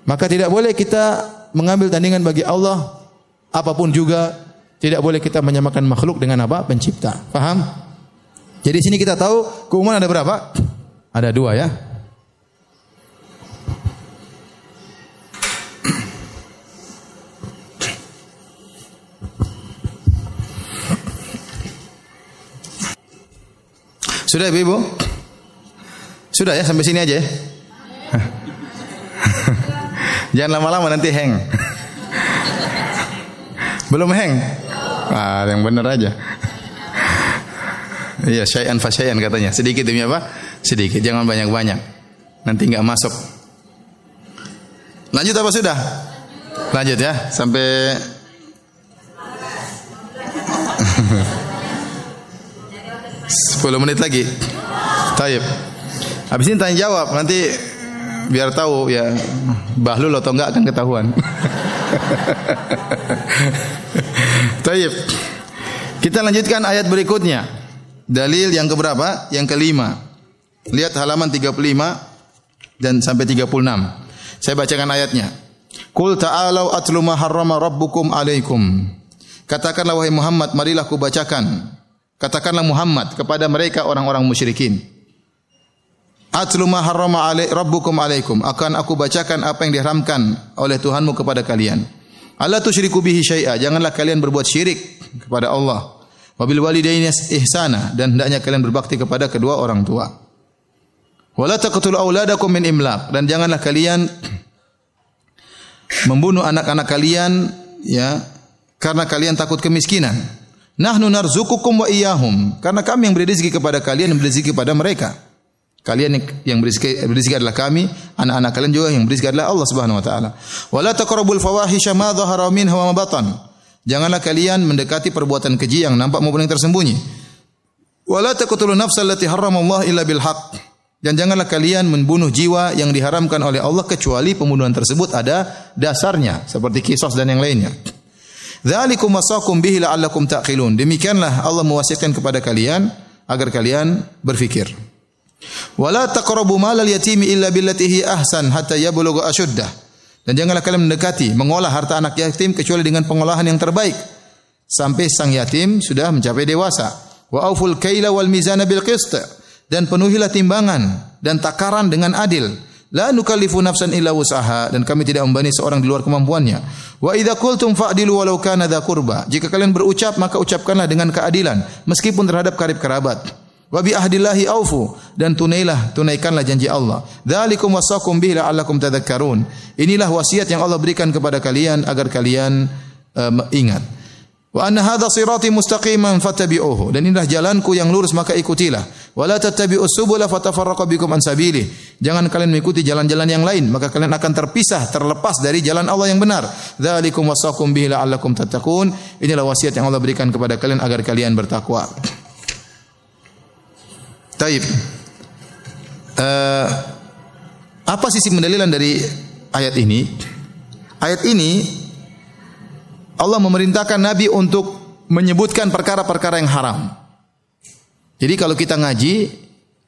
Maka tidak boleh kita mengambil tandingan bagi Allah, apapun juga, tidak boleh kita menyamakan makhluk dengan apa? Pencipta. Faham? Jadi sini kita tahu keumuman ada berapa? Ada dua ya. Sudah Ibu? Sudah ya sampai sini aja ya. Jangan lama-lama nanti hang. Belum hang? Ah, yang benar aja. Iya, syai'an fa syai'an katanya. Sedikit demi apa? Sedikit, jangan banyak-banyak. Nanti enggak masuk. Lanjut apa sudah? Lanjut ya, sampai Sepuluh menit lagi. Taib. Habis ini tanya jawab nanti biar tahu ya bahlul atau enggak akan ketahuan. Taib. Kita lanjutkan ayat berikutnya. Dalil yang keberapa? Yang kelima. Lihat halaman 35 dan sampai 36. Saya bacakan ayatnya. Qul ta'alau atlu ma harrama rabbukum alaikum. Katakanlah wahai Muhammad, marilah ku bacakan. Katakanlah Muhammad kepada mereka orang-orang musyrikin. Atlu ma harrama alai rabbukum alaikum. Akan aku bacakan apa yang diharamkan oleh Tuhanmu kepada kalian. Allah tusyriku bihi syai'a. Janganlah kalian berbuat syirik kepada Allah. Wabil walidaini ihsana dan hendaknya kalian berbakti kepada kedua orang tua. Wala taqtulu auladakum min imlaq dan janganlah kalian membunuh anak-anak kalian ya karena kalian takut kemiskinan. Nahnu narzukukum wa iyyahum karena kami yang beri rezeki kepada kalian dan beri rezeki kepada mereka. Kalian yang rezeki adalah kami, anak-anak kalian juga yang beri rezeki adalah Allah Subhanahu wa taala. Wala taqrabul fawahisha ma dhahara minha wa ma batan. Janganlah kalian mendekati perbuatan keji yang nampak maupun yang tersembunyi. Wala taqtulu nafsal lati haramallahu illa bil haqq. Dan janganlah kalian membunuh jiwa yang diharamkan oleh Allah kecuali pembunuhan tersebut ada dasarnya seperti kisos dan yang lainnya. Dzalikum wasaqum bihi la'allakum taqilun. Demikianlah Allah mewasiatkan kepada kalian agar kalian berfikir. Wala taqrabu malal yatimi illa billati hi ahsan hatta yablugha ashuddah. Dan janganlah kalian mendekati, mengolah harta anak yatim kecuali dengan pengolahan yang terbaik. Sampai sang yatim sudah mencapai dewasa. Wa auful kaila wal mizana bil qist. Dan penuhilah timbangan dan takaran dengan adil. La nukallifu nafsan illa wusaha dan kami tidak membani seorang di luar kemampuannya. Wa idza qultum fa'dilu walau kana dha qurba. Jika kalian berucap maka ucapkanlah dengan keadilan meskipun terhadap karib kerabat. Wa bi ahdillahi aufu dan tunailah tunaikanlah janji Allah. Dzalikum wasaqum bihi la'allakum tadhakkarun. Inilah wasiat yang Allah berikan kepada kalian agar kalian uh, ingat. Wa anna hadha sirati mustaqiman fattabi'uhu. Dan inilah jalanku yang lurus maka ikutilah. Wala tattabi'us subula fatafarraqu bikum an sabili. Jangan kalian mengikuti jalan-jalan yang lain, maka kalian akan terpisah, terlepas dari jalan Allah yang benar. Dzalikum wasaqum bihi la'allakum tattaqun. Inilah wasiat yang Allah berikan kepada kalian agar kalian bertakwa. Taib. Uh, apa sisi pendalilan dari ayat ini? Ayat ini Allah memerintahkan Nabi untuk menyebutkan perkara-perkara yang haram. Jadi kalau kita ngaji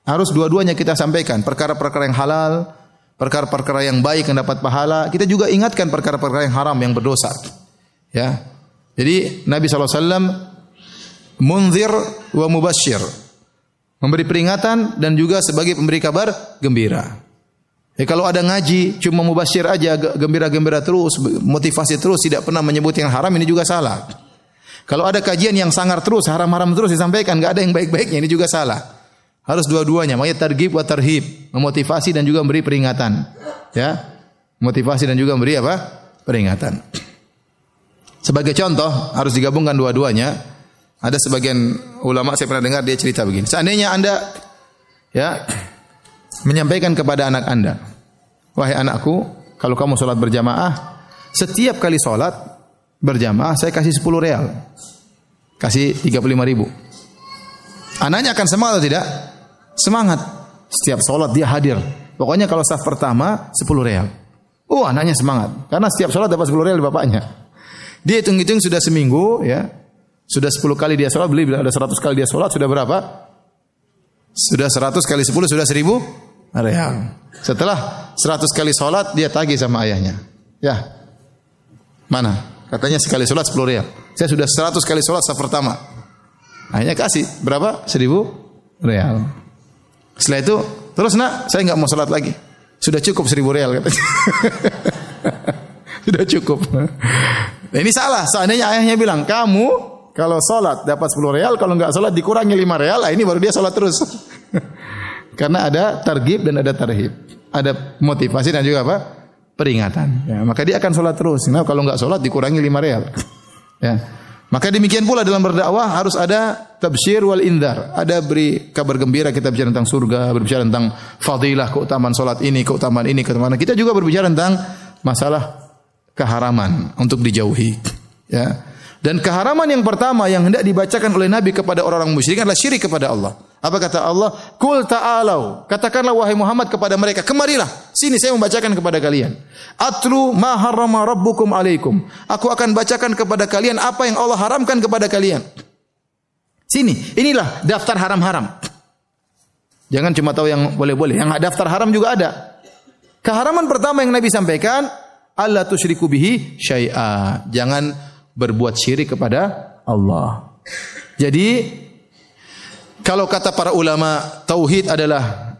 harus dua-duanya kita sampaikan, perkara-perkara yang halal, perkara-perkara yang baik yang dapat pahala, kita juga ingatkan perkara-perkara yang haram yang berdosa. Ya. Jadi Nabi SAW munzir wa mubashir. Memberi peringatan dan juga sebagai pemberi kabar gembira. Ya, kalau ada ngaji cuma mubashir aja gembira-gembira terus, motivasi terus tidak pernah menyebut yang haram ini juga salah. Kalau ada kajian yang sangar terus, haram-haram terus disampaikan, enggak ada yang baik-baiknya, ini juga salah. Harus dua-duanya, makanya targhib wa tarhib, memotivasi dan juga memberi peringatan. Ya. Motivasi dan juga memberi apa? Peringatan. Sebagai contoh, harus digabungkan dua-duanya. Ada sebagian ulama saya pernah dengar dia cerita begini. Seandainya Anda ya menyampaikan kepada anak Anda, "Wahai anakku, kalau kamu sholat berjamaah, setiap kali sholat berjamaah saya kasih 10 real. Kasih 35 ribu. Anaknya akan semangat atau tidak? Semangat. Setiap sholat dia hadir. Pokoknya kalau saf pertama 10 real. Oh anaknya semangat. Karena setiap sholat dapat 10 real bapaknya. Dia hitung-hitung sudah seminggu ya. Sudah 10 kali dia sholat. Beli ada 100 kali dia sholat. Sudah berapa? Sudah 100 kali 10 sudah 1000 real. Setelah 100 kali sholat dia tagih sama ayahnya. Ya. Mana? Katanya sekali sholat 10 rial. Saya sudah 100 kali sholat saat pertama. Akhirnya kasih berapa? 1000 rial. Setelah itu, terus nak, saya nggak mau sholat lagi. Sudah cukup 1000 rial katanya. sudah cukup. Nah, ini salah. Seandainya ayahnya bilang, kamu kalau sholat dapat 10 real, kalau nggak sholat dikurangi 5 real, nah ini baru dia sholat terus. Karena ada targib dan ada tarhib. Ada motivasi dan juga apa? peringatan. Ya, maka dia akan sholat terus. Nah, kalau nggak sholat dikurangi lima real. Ya. Maka demikian pula dalam berdakwah harus ada tabsyir wal indar. Ada beri kabar gembira kita bicara tentang surga, berbicara tentang fadilah, keutamaan sholat ini, keutamaan ini, keutamaan Kita juga berbicara tentang masalah keharaman untuk dijauhi. Ya. Dan keharaman yang pertama yang hendak dibacakan oleh Nabi kepada orang-orang musyrik adalah syirik kepada Allah. Apa kata Allah? Kul ta'alau. Katakanlah wahai Muhammad kepada mereka, kemarilah. Sini saya membacakan kepada kalian. Atlu ma harrama rabbukum alaikum. Aku akan bacakan kepada kalian apa yang Allah haramkan kepada kalian. Sini, inilah daftar haram-haram. Jangan cuma tahu yang boleh-boleh, yang daftar haram juga ada. Keharaman pertama yang Nabi sampaikan, Allah tusyriku bihi syai'a. Jangan berbuat syirik kepada Allah. Jadi kalau kata para ulama tauhid adalah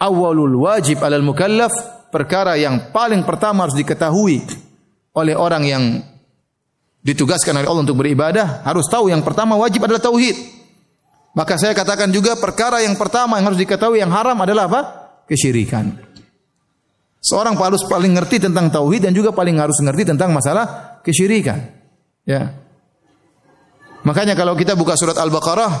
awalul wajib alal mukallaf perkara yang paling pertama harus diketahui oleh orang yang ditugaskan oleh Allah untuk beribadah harus tahu yang pertama wajib adalah tauhid. Maka saya katakan juga perkara yang pertama yang harus diketahui yang haram adalah apa? Kesyirikan. Seorang harus paling ngerti tentang tauhid dan juga paling harus ngerti tentang masalah kesyirikan. Ya. Makanya kalau kita buka surat Al-Baqarah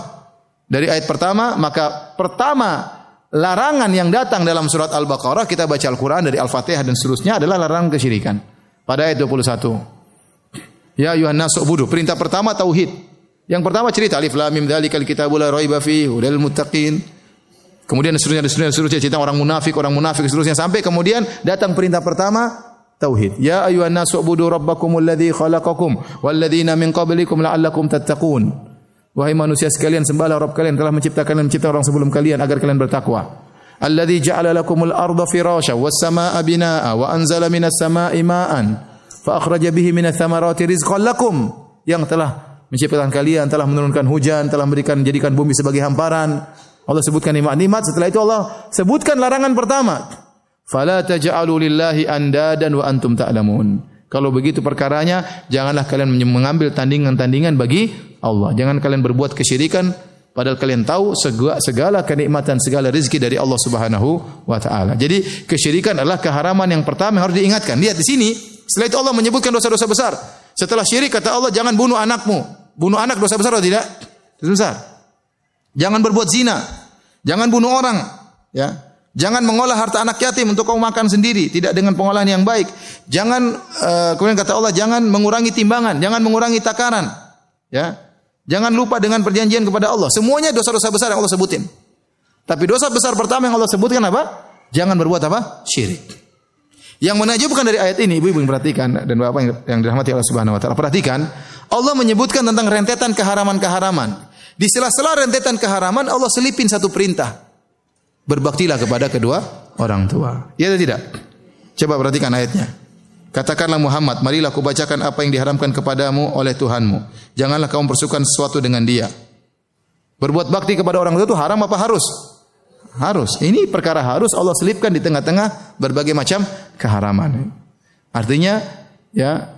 dari ayat pertama, maka pertama larangan yang datang dalam surat Al-Baqarah kita baca Al-Qur'an dari Al-Fatihah dan seterusnya adalah larangan kesyirikan. Pada ayat 21. Ya ayuhan budu. Perintah pertama tauhid. Yang pertama cerita alif lam mim dzalikal kitabul la raiba fihi hudal muttaqin. Kemudian seterusnya, seterusnya, seterusnya cerita orang munafik, orang munafik, seterusnya sampai kemudian datang perintah pertama tauhid. Ya ayuhan nasu ubudu rabbakumul ladzi khalaqakum wal ladzina min qablikum la'allakum tattaqun. Wahai manusia sekalian sembahlah Rabb kalian telah menciptakan dan mencipta orang sebelum kalian agar kalian bertakwa. Alladzi ja'ala lakumul arda firasya was samaa'a binaa'a wa anzala minas samaa'i ma'an fa akhraja bihi minats thamarati rizqan lakum. Yang telah menciptakan kalian, telah menurunkan hujan, telah memberikan jadikan bumi sebagai hamparan. Allah sebutkan nikmat-nikmat, setelah itu Allah sebutkan larangan pertama. Fala taj'alu lillahi andadan wa antum ta'lamun. Kalau begitu perkaranya, janganlah kalian mengambil tandingan-tandingan bagi Allah. Jangan kalian berbuat kesyirikan padahal kalian tahu segala, segala kenikmatan, segala rezeki dari Allah Subhanahu wa taala. Jadi kesyirikan adalah keharaman yang pertama yang harus diingatkan. Lihat di sini, setelah itu Allah menyebutkan dosa-dosa besar. Setelah syirik kata Allah, jangan bunuh anakmu. Bunuh anak dosa besar atau tidak? Dosa besar. Jangan berbuat zina. Jangan bunuh orang, ya. Jangan mengolah harta anak yatim untuk kau makan sendiri, tidak dengan pengolahan yang baik. Jangan uh, kemudian kata Allah, jangan mengurangi timbangan, jangan mengurangi takaran. Ya. Jangan lupa dengan perjanjian kepada Allah. Semuanya dosa-dosa besar yang Allah sebutin. Tapi dosa besar pertama yang Allah sebutkan apa? Jangan berbuat apa? Syirik. Yang menajubkan dari ayat ini, ibu-ibu yang perhatikan dan bapak yang, yang dirahmati Allah Subhanahu wa taala. Perhatikan, Allah menyebutkan tentang rentetan keharaman-keharaman. Di sela-sela rentetan keharaman Allah selipin satu perintah. Berbaktilah kepada kedua orang tua. Ya atau tidak? Coba perhatikan ayatnya. Katakanlah Muhammad, marilah aku bacakan apa yang diharamkan kepadamu oleh Tuhanmu. Janganlah kamu persukan sesuatu dengan dia. Berbuat bakti kepada orang tua itu haram apa harus? Harus. Ini perkara harus Allah selipkan di tengah-tengah berbagai macam keharaman. Artinya, ya,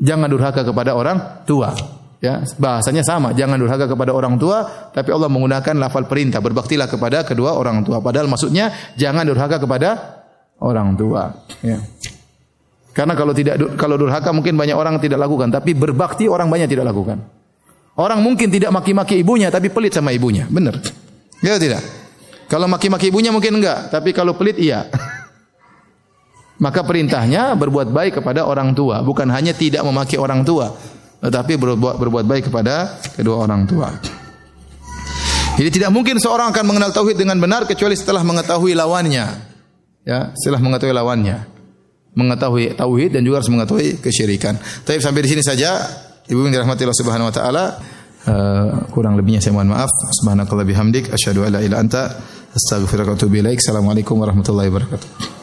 jangan durhaka kepada orang tua. Ya, bahasanya sama, jangan durhaka kepada orang tua, tapi Allah menggunakan lafal perintah, berbaktilah kepada kedua orang tua. Padahal maksudnya jangan durhaka kepada orang tua, ya. Karena kalau tidak kalau durhaka mungkin banyak orang tidak lakukan, tapi berbakti orang banyak tidak lakukan. Orang mungkin tidak maki-maki ibunya tapi pelit sama ibunya. Benar. Ya tidak? Kalau maki-maki ibunya mungkin enggak, tapi kalau pelit iya. Maka perintahnya berbuat baik kepada orang tua, bukan hanya tidak memaki orang tua, tetapi berbuat berbuat baik kepada kedua orang tua. Jadi tidak mungkin seorang akan mengenal tauhid dengan benar kecuali setelah mengetahui lawannya. Ya, setelah mengetahui lawannya. Mengetahui tauhid dan juga harus mengetahui kesyirikan. Tapi sampai di sini saja. Ibu yang dirahmati Allah Subhanahu wa taala, uh, kurang lebihnya saya mohon maaf. Subhanakallah bihamdik asyhadu an la ilaha illa anta astaghfiruka wa atubu ilaik. Assalamualaikum warahmatullahi wabarakatuh.